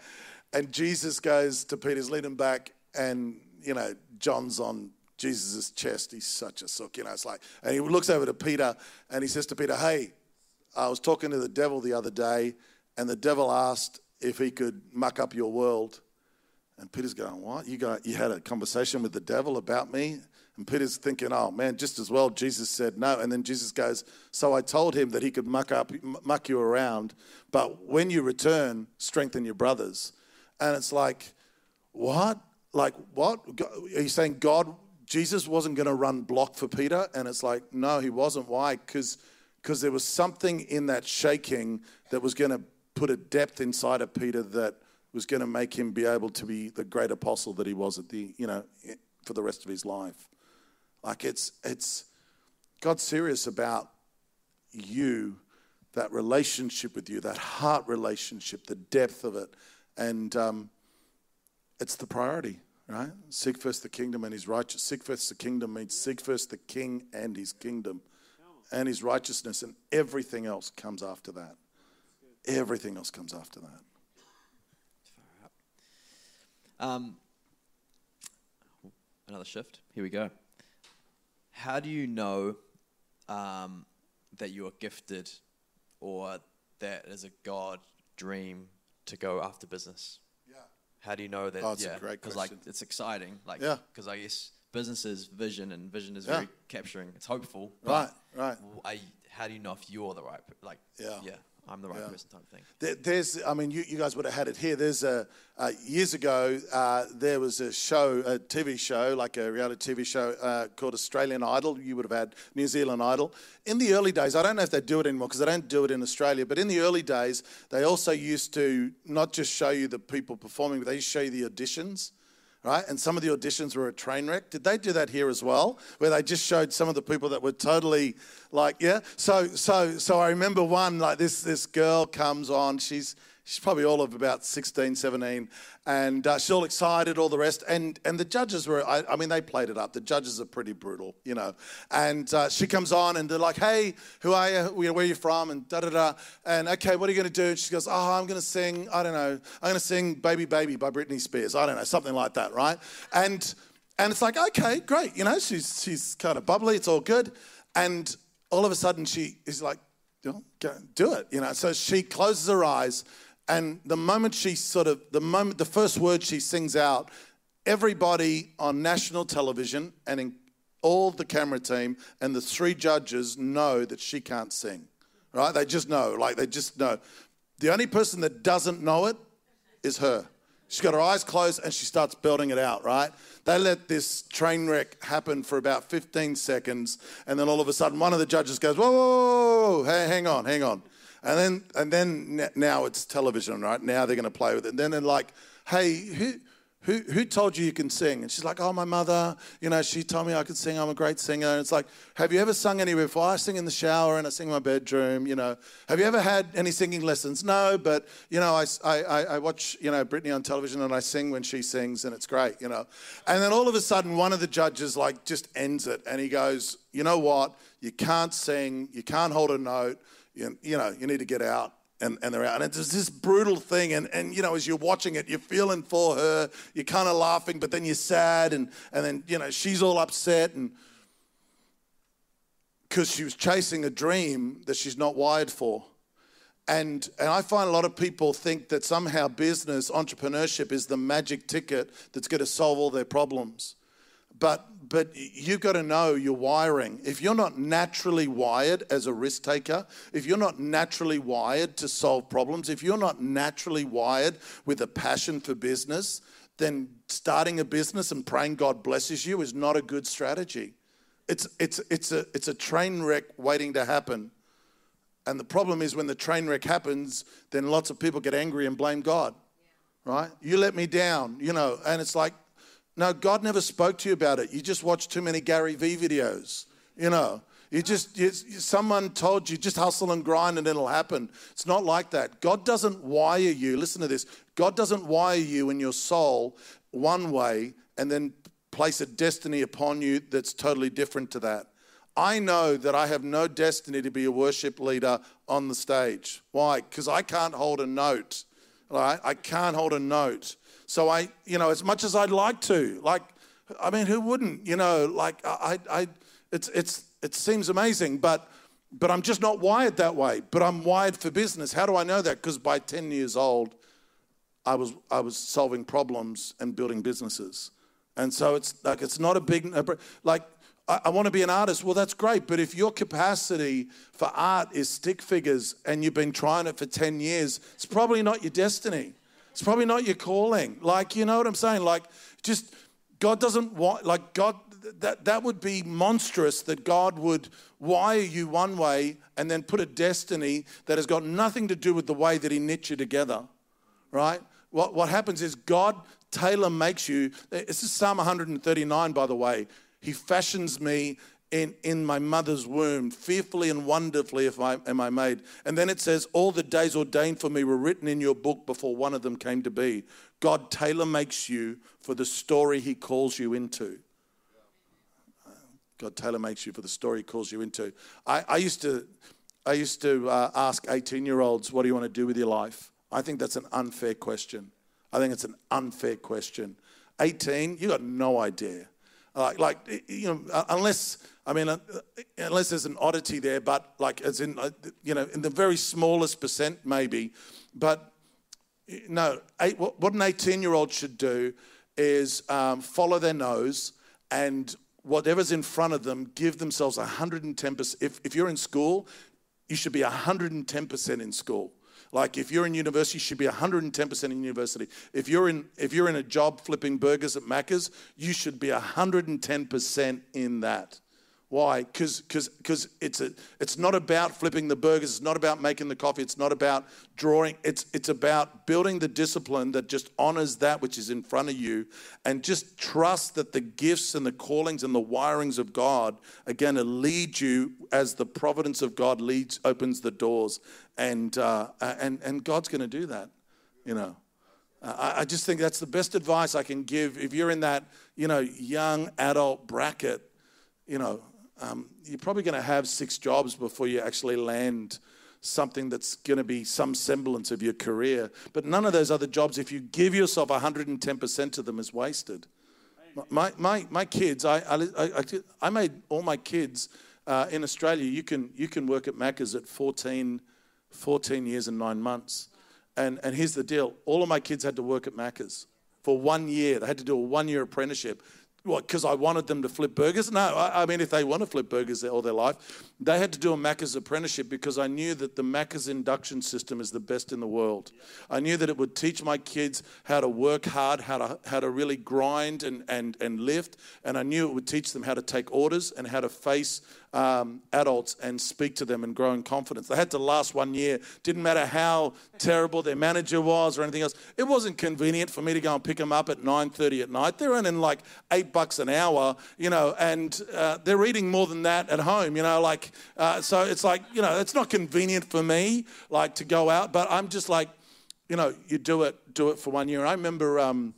And Jesus goes to Peter's lead him back, and, you know, John's on Jesus' chest. He's such a sook, you know. It's like, and he looks over to Peter and he says to Peter, Hey, I was talking to the devil the other day, and the devil asked if he could muck up your world. And Peter's going, What? You, got, you had a conversation with the devil about me? And Peter's thinking, oh man, just as well Jesus said no. And then Jesus goes, so I told him that he could muck up, muck you around, but when you return, strengthen your brothers. And it's like, what? Like what? Are you saying God, Jesus wasn't going to run block for Peter? And it's like, no, he wasn't. Why? Because because there was something in that shaking that was going to put a depth inside of Peter that was going to make him be able to be the great apostle that he was at the, you know, for the rest of his life. Like it's it's God's serious about you, that relationship with you, that heart relationship, the depth of it, and um, it's the priority. Right? Seek first the kingdom and his righteousness. Seek first the kingdom means seek first the king and his kingdom and his righteousness, and everything else comes after that. Everything else comes after that. Um, another shift. Here we go. How do you know um, that you are gifted or that that is a God dream to go after business? Yeah. How do you know that? Oh, it's a yeah, great Because like question. it's exciting. Like Yeah. Because I guess business is vision, and vision is Yeah. very capturing. It's hopeful. Right, but right. I, how do you know if you're the right? Like Yeah. yeah, I'm the right Yeah. person type thing. There- There's, I mean, you, you guys would have had it here. There's a, uh, years ago, uh, there was a show, a TV show, like a reality TV show uh, called Australian Idol. You would have had New Zealand Idol. In the early days, I don't know if they do it anymore because they don't do it in Australia, but in the early days, they also used to not just show you the people performing, but they used to show you the auditions. Right, and some of the auditions were a train wreck. Did they do that here as well, where they just showed some of the people that were totally like, yeah? So, so, so I remember one like this. This girl comes on. She's she's probably all of about 16, 17, and uh, she's all excited, all the rest. And and the judges were, I, I mean, they played it up. The judges are pretty brutal, you know. And uh, she comes on, and they're like, "Hey, who are you? Where are you from?" And da da da. And okay, what are you going to do? And she goes, "Oh, I'm going to sing. I don't know. I'm going to sing Baby Baby by Britney Spears. I don't know, something like that, right?" And and it's like, okay, great. You know, she's she's kind of bubbly. It's all good. And all of a sudden, she is like, go, do it. You know, so she closes her eyes, and the moment she sort of the moment the first word she sings out, everybody on national television and in all the camera team and the three judges know that she can't sing. Right? They just know. Like they just know. The only person that doesn't know it is her. She's got her eyes closed and she starts belting it out, right? They let this train wreck happen for about 15 seconds, and then all of a sudden, one of the judges goes, Whoa, whoa, whoa, whoa, hey, hang on, hang on. And then, and then now it's television, right? Now they're going to play with it. And then they're like, Hey, who, who, who told you you can sing? And she's like, oh, my mother, you know, she told me I could sing. I'm a great singer. And it's like, have you ever sung anywhere before? I sing in the shower and I sing in my bedroom, you know. Have you ever had any singing lessons? No, but, you know, I, I, I watch, you know, Britney on television and I sing when she sings and it's great, you know. And then all of a sudden, one of the judges, like, just ends it and he goes, you know what? You can't sing. You can't hold a note. You, you know, you need to get out and, and they're out. And it's this brutal thing. And, and, you know, as you're watching it, you're feeling for her. You're kind of laughing, but then you're sad. And, and then, you know, she's all upset. And because she was chasing a dream that she's not wired for. And, and I find a lot of people think that somehow business, entrepreneurship is the magic ticket that's going to solve all their problems. But, but you've got to know your wiring. If you're not naturally wired as a risk taker, if you're not naturally wired to solve problems, if you're not naturally wired with a passion for business, then starting a business and praying God blesses you is not a good strategy. It's, it's, it's, a, it's a train wreck waiting to happen. And the problem is when the train wreck happens, then lots of people get angry and blame God, right? You let me down, you know, and it's like, no, God never spoke to you about it. You just watched too many Gary Vee videos, you know. You just, you, someone told you just hustle and grind and it'll happen. It's not like that. God doesn't wire you, listen to this. God doesn't wire you in your soul one way and then place a destiny upon you that's totally different to that. I know that I have no destiny to be a worship leader on the stage. Why? Because I can't hold a note. Right? I can't hold a note. So I, you know, as much as I'd like to, like, I mean, who wouldn't? You know, like I, I, it's, it's, it seems amazing, but, but I'm just not wired that way. But I'm wired for business. How do I know that? Because by 10 years old, I was, I was solving problems and building businesses. And so it's like, it's not a big, like, I, I want to be an artist. Well, that's great. But if your capacity for art is stick figures and you've been trying it for 10 years, it's probably not your destiny. It's probably not your calling. Like, you know what I'm saying? Like, just God doesn't want, like, God, that, that would be monstrous that God would wire you one way and then put a destiny that has got nothing to do with the way that He knit you together, right? What, what happens is God tailor makes you. This is Psalm 139, by the way. He fashions me in, in my mother's womb. Fearfully and wonderfully if I, am I made. And then it says, All the days ordained for me were written in your book before one of them came to be. God tailor makes you for the story he calls you into. God tailor makes you for the story he calls you into. I, I used to, I used to uh, ask 18 year olds, What do you want to do with your life? I think that's an unfair question. I think it's an unfair question. 18, you got no idea. Like, like you know, uh, unless I mean, uh, unless there's an oddity there, but like as in, uh, you know, in the very smallest percent maybe. But no, eight, what an 18 year old should do is um, follow their nose and whatever's in front of them, give themselves 110%. If, if you're in school, you should be 110% in school. Like if you're in university, you should be 110% in university. If you're in if you're in a job flipping burgers at Macca's, you should be 110% in that. Why? Because it's, it's not about flipping the burgers. It's not about making the coffee. It's not about drawing. It's, it's about building the discipline that just honors that which is in front of you and just trust that the gifts and the callings and the wirings of God are going to lead you as the providence of God leads, opens the doors. And, uh, and, and God's going to do that, you know. Uh, I just think that's the best advice I can give if you're in that, you know, young adult bracket you know, um, you're probably going to have six jobs before you actually land something that's going to be some semblance of your career. But none of those other jobs, if you give yourself 110% to them, is wasted. My, my, my kids, I, I, I, made all my kids uh, in Australia. You can, you can work at Macca's at 14, 14 years and nine months. And, and here's the deal all of my kids had to work at Macca's for one year. They had to do a one year apprenticeship. What, because I wanted them to flip burgers? No, I, I, mean, if they want to flip burgers all their life, they had to do a Macca's apprenticeship because I knew that the Macca's induction system is the best in the world. I knew that it would teach my kids how to work hard, how to, how to really grind and, and, and lift, and I knew it would teach them how to take orders and how to face um, adults and speak to them and grow in confidence. They had to last one year. Didn't matter how terrible their manager was or anything else. It wasn't convenient for me to go and pick them up at 9.30 at night. They're earning like eight bucks an hour, you know, and uh, they're eating more than that at home, you know, like, uh, so it's like, you know, it's not convenient for me, like, to go out, but I'm just like, you know, you do it, do it for one year. I remember, um,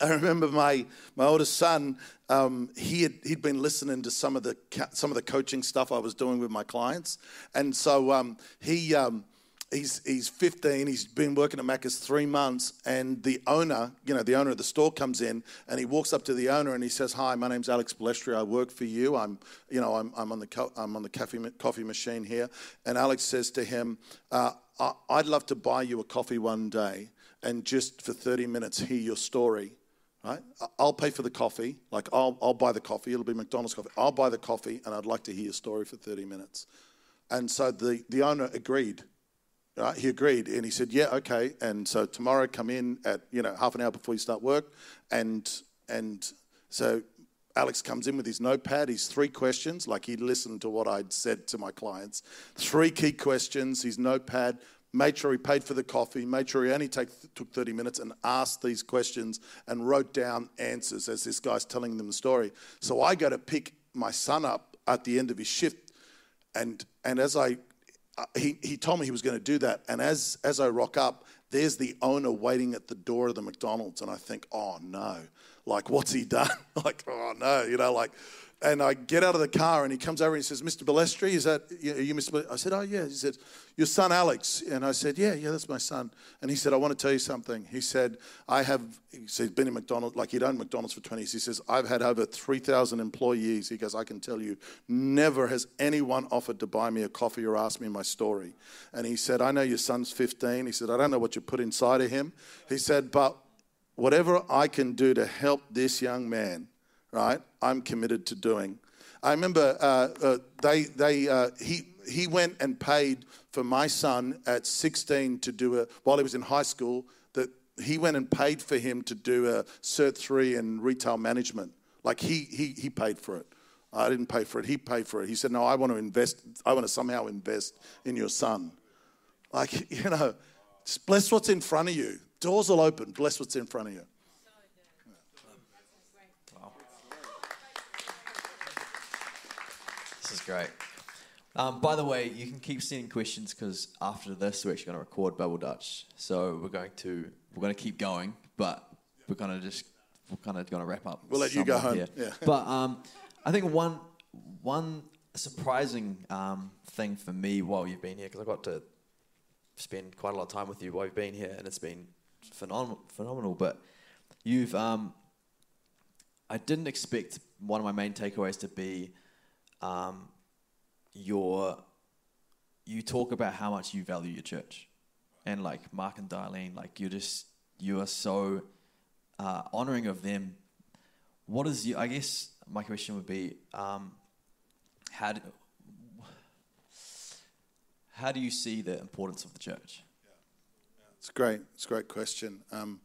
I remember my, my oldest son, um, he had, he'd been listening to some of, the, some of the coaching stuff I was doing with my clients. And so um, he, um, he's, he's 15, he's been working at Macca's three months, and the owner, you know, the owner of the store comes in and he walks up to the owner and he says, Hi, my name's Alex Balestri, I work for you. I'm, you know, I'm, I'm on the, co- I'm on the coffee, coffee machine here. And Alex says to him, uh, I'd love to buy you a coffee one day and just for 30 minutes hear your story Right? I'll pay for the coffee. Like, I'll, I'll buy the coffee. It'll be McDonald's coffee. I'll buy the coffee, and I'd like to hear a story for 30 minutes. And so the, the owner agreed. Right? He agreed, and he said, "Yeah, okay." And so tomorrow, come in at you know half an hour before you start work, and and so Alex comes in with his notepad, his three questions, like he'd listened to what I'd said to my clients. Three key questions, his notepad, made sure he paid for the coffee, made sure he only take, took 30 minutes and asked these questions and wrote down answers as this guy's telling them the story. So I go to pick my son up at the end of his shift, and, and as I, uh, he, he told me he was going to do that, and as, as I rock up, there's the owner waiting at the door of the McDonald's, and I think, oh no, like what's he done? like, oh no, you know, like and I get out of the car and he comes over and he says, Mr. Balestri, is that are you Mr. Balestri? I said, Oh, yeah. He said, Your son Alex. And I said, Yeah, yeah, that's my son. And he said, I want to tell you something. He said, I have, he said, been in McDonald's, like he'd owned McDonald's for 20 years. He says, I've had over 3,000 employees. He goes, I can tell you, never has anyone offered to buy me a coffee or ask me my story. And he said, I know your son's 15. He said, I don't know what you put inside of him. He said, but whatever I can do to help this young man, right, I'm committed to doing. I remember uh, uh, they, they, uh, he, he went and paid for my son at 16 to do a, while he was in high school, that he went and paid for him to do a Cert 3 in retail management. Like he, he, he paid for it. I didn't pay for it. He paid for it. He said, No, I want to invest, I want to somehow invest in your son. Like, you know, bless what's in front of you. Doors will open. Bless what's in front of you. Great. Um, by the way, you can keep sending questions because after this, we're actually going to record Bible Dutch. So we're going to we're going to keep going, but we're going to just we're kind of going to wrap up. We'll let you go home, here. yeah. But um, I think one one surprising um, thing for me while you've been here, because I got to spend quite a lot of time with you while you've been here, and it's been phenomenal. Phenomenal, but you've um, I didn't expect one of my main takeaways to be um, your you talk about how much you value your church and like mark and darlene like you're just you are so uh, honoring of them what is you i guess my question would be um, how do, how do you see the importance of the church It's great. It's a great question. Um,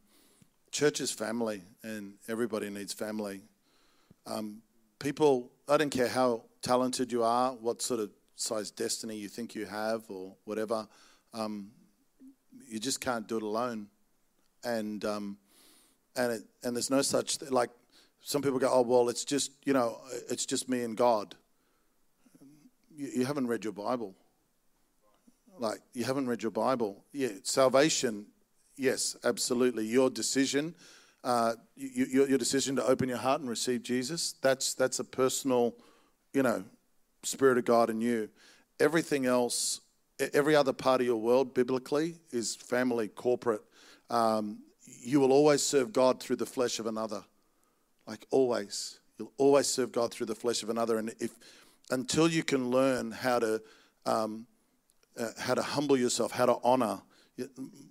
church is family, and everybody needs family. Um, people, I don't care how talented you are, what sort of size destiny you think you have, or whatever, um, you just can't do it alone. And um, and it, and there's no such like some people go, oh well, it's just you know, it's just me and God. You, you haven't read your Bible like you haven't read your Bible. Yeah, salvation, yes, absolutely. Your decision, uh, you, your, your decision to open your heart and receive Jesus, that's that's a personal, you know, spirit of God in you. Everything else, every other part of your world, biblically, is family, corporate. Um, you will always serve God through the flesh of another, like always. You'll always serve God through the flesh of another, and if until you can learn how to um, uh, how to humble yourself, how to honor.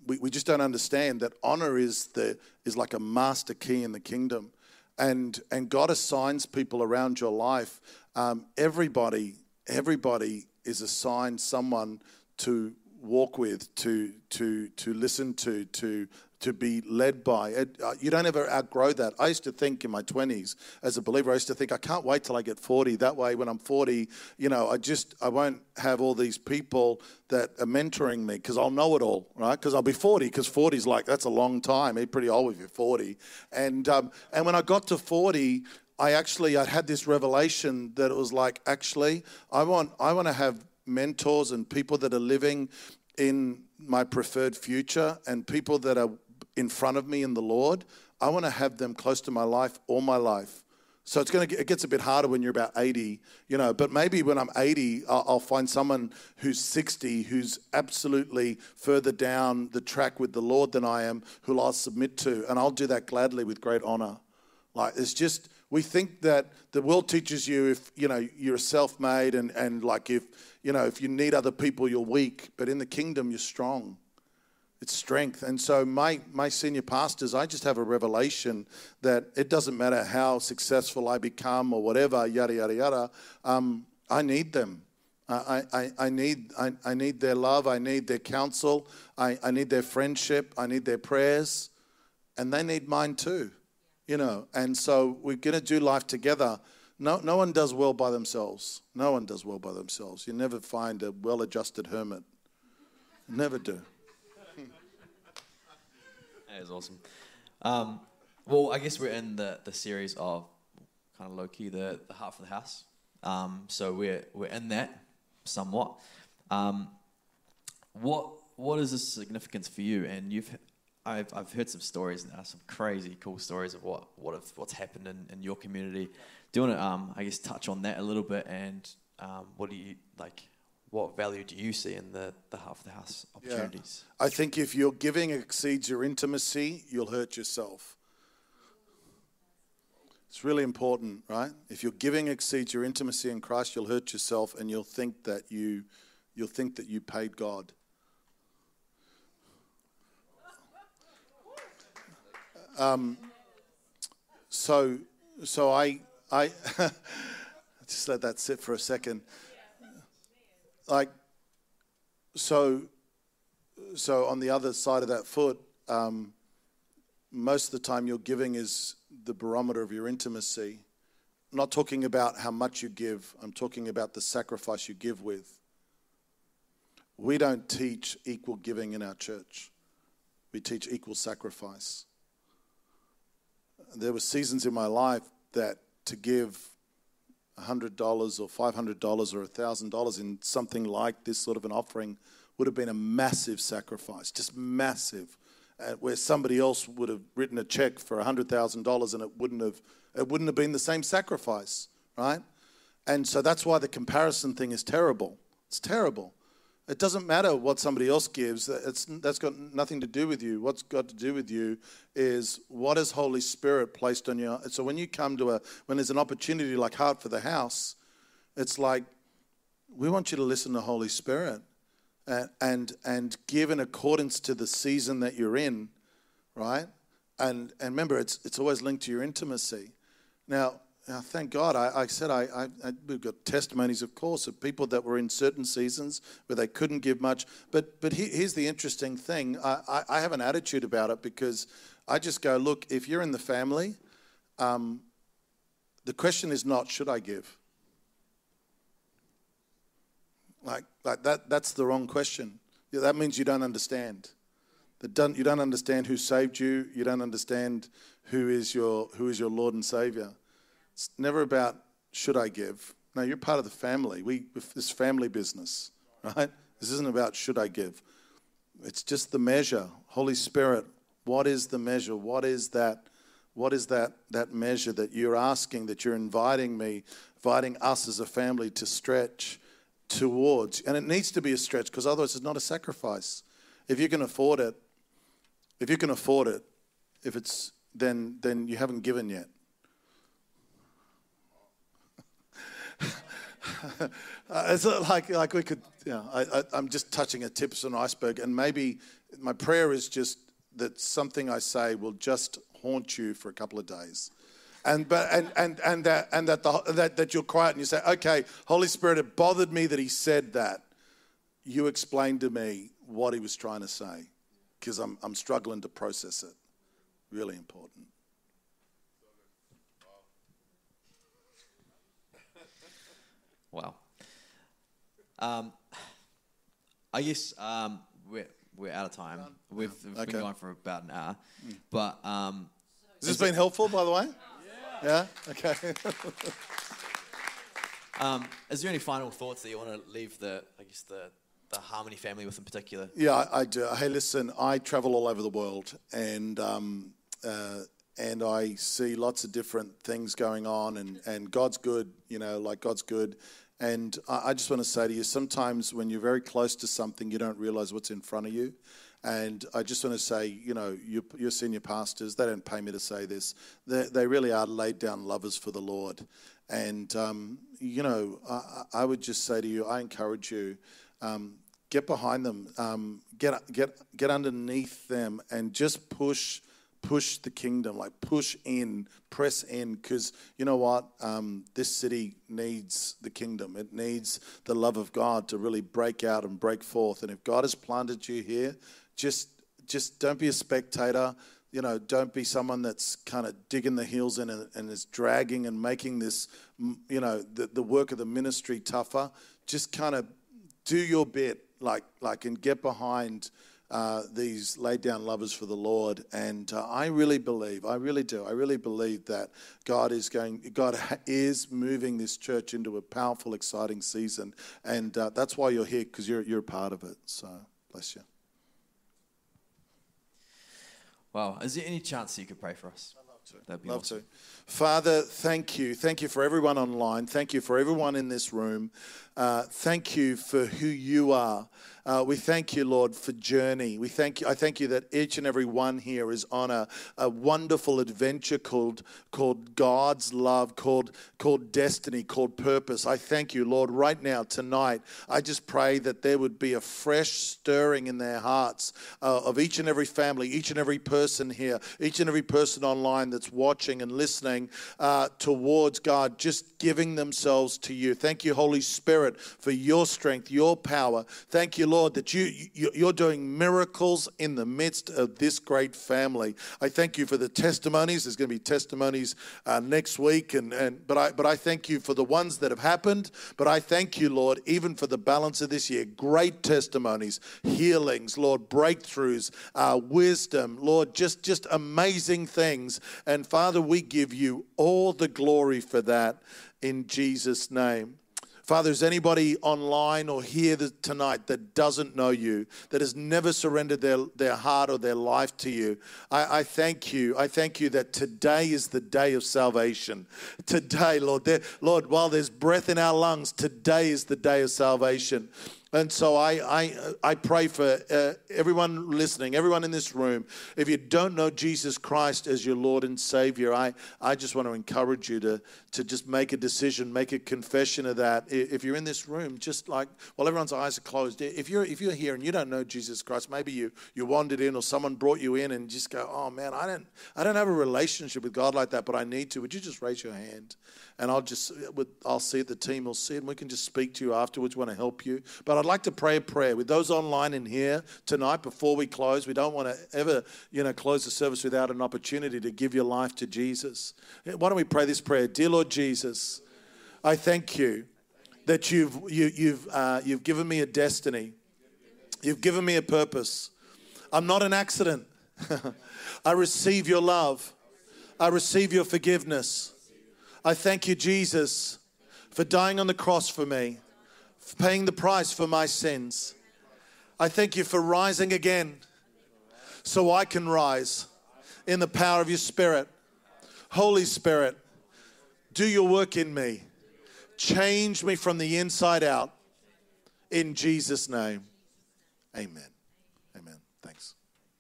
We, we just don't understand that honor is the is like a master key in the kingdom, and and God assigns people around your life. Um, everybody everybody is assigned someone to walk with, to to to listen to, to to be led by. It, uh, you don't ever outgrow that. I used to think in my 20s as a believer, I used to think, I can't wait till I get 40. That way, when I'm 40, you know, I just, I won't have all these people that are mentoring me because I'll know it all, right? Because I'll be 40, because 40 is like, that's a long time. You're pretty old if you're 40. And, um, and when I got to 40, I actually, I had this revelation that it was like, actually, I want, I want to have mentors and people that are living in my preferred future and people that are in front of me in the Lord, I want to have them close to my life all my life. So it's going to get, it gets a bit harder when you're about 80, you know, but maybe when I'm 80, I'll, I'll find someone who's 60 who's absolutely further down the track with the Lord than I am, who I'll submit to, and I'll do that gladly with great honor. Like it's just we think that the world teaches you if you know you're self-made and and like if you know if you need other people you're weak, but in the kingdom you're strong. It's strength. And so my my senior pastors, I just have a revelation that it doesn't matter how successful I become or whatever, yada yada yada. Um, I need them. I, I, I, need, I, I need their love. I need their counsel. I, I need their friendship. I need their prayers. And they need mine too you know. And so we're going to do life together. No, no one does well by themselves. No one does well by themselves. You never find a well-adjusted hermit. Never do. That is awesome. Um, well, I guess we're in the, the series of kind of low key the, the heart for the house. Um, so we're we're in that somewhat. Um, what what is the significance for you? And you've I've I've heard some stories now, some crazy cool stories of what what have, what's happened in, in your community. Do you want to um, I guess touch on that a little bit? And um, what do you like? What value do you see in the the Heart for the House Yeah. opportunities? I think if your giving exceeds your intimacy, you'll hurt yourself. It's really important, right? If your giving exceeds your intimacy in Christ, you'll hurt yourself and you'll think that you you'll think that you paid God. Um, so so I I just let that sit for a second. Like so so on the other side of that foot, um, most of the time your giving is the barometer of your intimacy. I'm not talking about how much you give, I'm talking about the sacrifice you give with. We don't teach equal giving in our church, we teach equal sacrifice. There were seasons in my life that to give $100 or $500 or $1,000 in something like this sort of an offering would have been a massive sacrifice, just massive, uh, where somebody else would have written a check for $100,000 and it wouldn't have it wouldn't have been the same sacrifice, right? And so that's why the comparison thing is terrible. It's terrible. It doesn't matter what somebody else gives. It's, that's got nothing to do with you. What's got to do with you is what has Holy Spirit placed on you. So when you come to a, when there's an opportunity like Heart for the House, it's like, we want you to listen to Holy Spirit and, and, and give in accordance to the season that you're in, right? And, and remember, it's, it's always linked to your intimacy. Now, thank God, I, I said I, I, I, we've got testimonies, of course, of people that were in certain seasons where they couldn't give much. But but he, here's the interesting thing: I, I, have an attitude about it because I just go, look, if you're in the family, um, the question is not should I give. Like like that that's the wrong question. Yeah, that means you don't understand. That don't, you don't understand who saved you. You don't understand who is your who is your Lord and Savior. It's never about should I give. No, you're part of the family. We this family business, right? This isn't about should I give. It's just the measure. Holy Spirit, what is the measure? What is that? What is that that measure that you're asking, that you're inviting me, inviting us as a family to stretch towards? And it needs to be a stretch because otherwise it's not a sacrifice. If you can afford it, if you can afford it, if it's then then you haven't given yet. uh, Uh, it's uh, like like we could, you know, I, I, I'm just touching a tip of an iceberg, and maybe my prayer is just that something I say will just haunt you for a couple of days. And but and and and that and that the, that that you're quiet and you say, okay, Holy Spirit, it bothered me that He said that. You explain to me what He was trying to say, because I'm I'm struggling to process it. Really important. Wow. Um, I guess um, we're, we're out of time. We've, we've Okay. been going for about an hour. But um, Has this been helpful, by the way? Yeah. Yeah. Okay. um, is there any final thoughts that you want to leave the, I guess, the, the Harmony family with in particular? Yeah, I, I do. Hey, listen, I travel all over the world, and um, uh, and I see lots of different things going on, and, and God's good, you know, like God's good. And I, just want to say to you, sometimes when you're very close to something, you don't realize what's in front of you. And I just want to say, you know, your, your senior pastors, they don't pay me to say this. They, they really are laid down lovers for the Lord. And, um, you know, I, I would just say to you, I encourage you, um, get behind them, um, get, get, get underneath them, and just push push the kingdom, like push in, press in, because you know what? Um, this city needs the kingdom. It needs the love of God to really break out and break forth. And if God has planted you here, just just don't be a spectator. You know, don't be someone that's kind of digging the heels in and, and is dragging and making this, you know, the, the work of the ministry tougher. Just kind of do your bit, like like, and get behind uh, these laid down lovers for the Lord. And uh, I really believe, I really do, I really believe that God is going, God is moving this church into a powerful, exciting season. And uh, that's why you're here, because you're, you're a part of it. So bless you. Wow. Is there any chance that you could pray for us? That'd be Love awesome. to. Father, thank you. Thank you for everyone online. Thank you for everyone in this room. Uh, thank you for who you are. Uh, we thank you, Lord, for journey. We thank you. I thank you that each and every one here is on a, a wonderful adventure called called God's love, called called destiny, called purpose. I thank you, Lord, right now tonight. I just pray that there would be a fresh stirring in their hearts uh, of each and every family, each and every person here, each and every person online that's watching and listening uh, towards God, just giving themselves to you. Thank you, Holy Spirit, for your strength, your power. Thank you, Lord, that you, you you're doing miracles in the midst of this great family. I thank you for the testimonies. There's going to be testimonies uh, next week, and, and but I but I thank you for the ones that have happened. But I thank you, Lord, even for the balance of this year. Great testimonies, healings, Lord, breakthroughs, uh, wisdom, Lord, just just amazing things. And Father, we give you all the glory for that. in Jesus' name. Father, is anybody online or here tonight that doesn't know you, that has never surrendered their, their heart or their life to you? I, I thank you. I thank you that today is the day of salvation. Today, Lord, there, Lord, while there's breath in our lungs, today is the day of salvation. And so I, I, I pray for uh, everyone listening, everyone in this room. If you don't know Jesus Christ as your Lord and Savior, I, I just want to encourage you to, to just make a decision, make a confession of that. If you're in this room, just like while everyone's eyes are closed, if you're, if you're here and you don't know Jesus Christ, maybe you, you wandered in or someone brought you in and just go, oh man, I don't, I don't have a relationship with God like that, but I need to. Would you just raise your hand? And I'll just, I'll see it, the team will see it, and we can just speak to you afterwards. We want to help you. But I'd like to pray a prayer with those online in here tonight before we close. We don't want to ever, you know, close the service without an opportunity to give your life to Jesus. Why don't we pray this prayer? Dear Lord Jesus, I thank you that you've, you, have you uh, you've given me a destiny. You've given me a purpose. I'm not an accident. I receive your love. I receive your forgiveness. I thank you, Jesus, for dying on the cross for me paying the price for my sins. I thank you for rising again so I can rise in the power of your Spirit. Holy Spirit, do your work in me. Change me from the inside out. In Jesus' name, amen.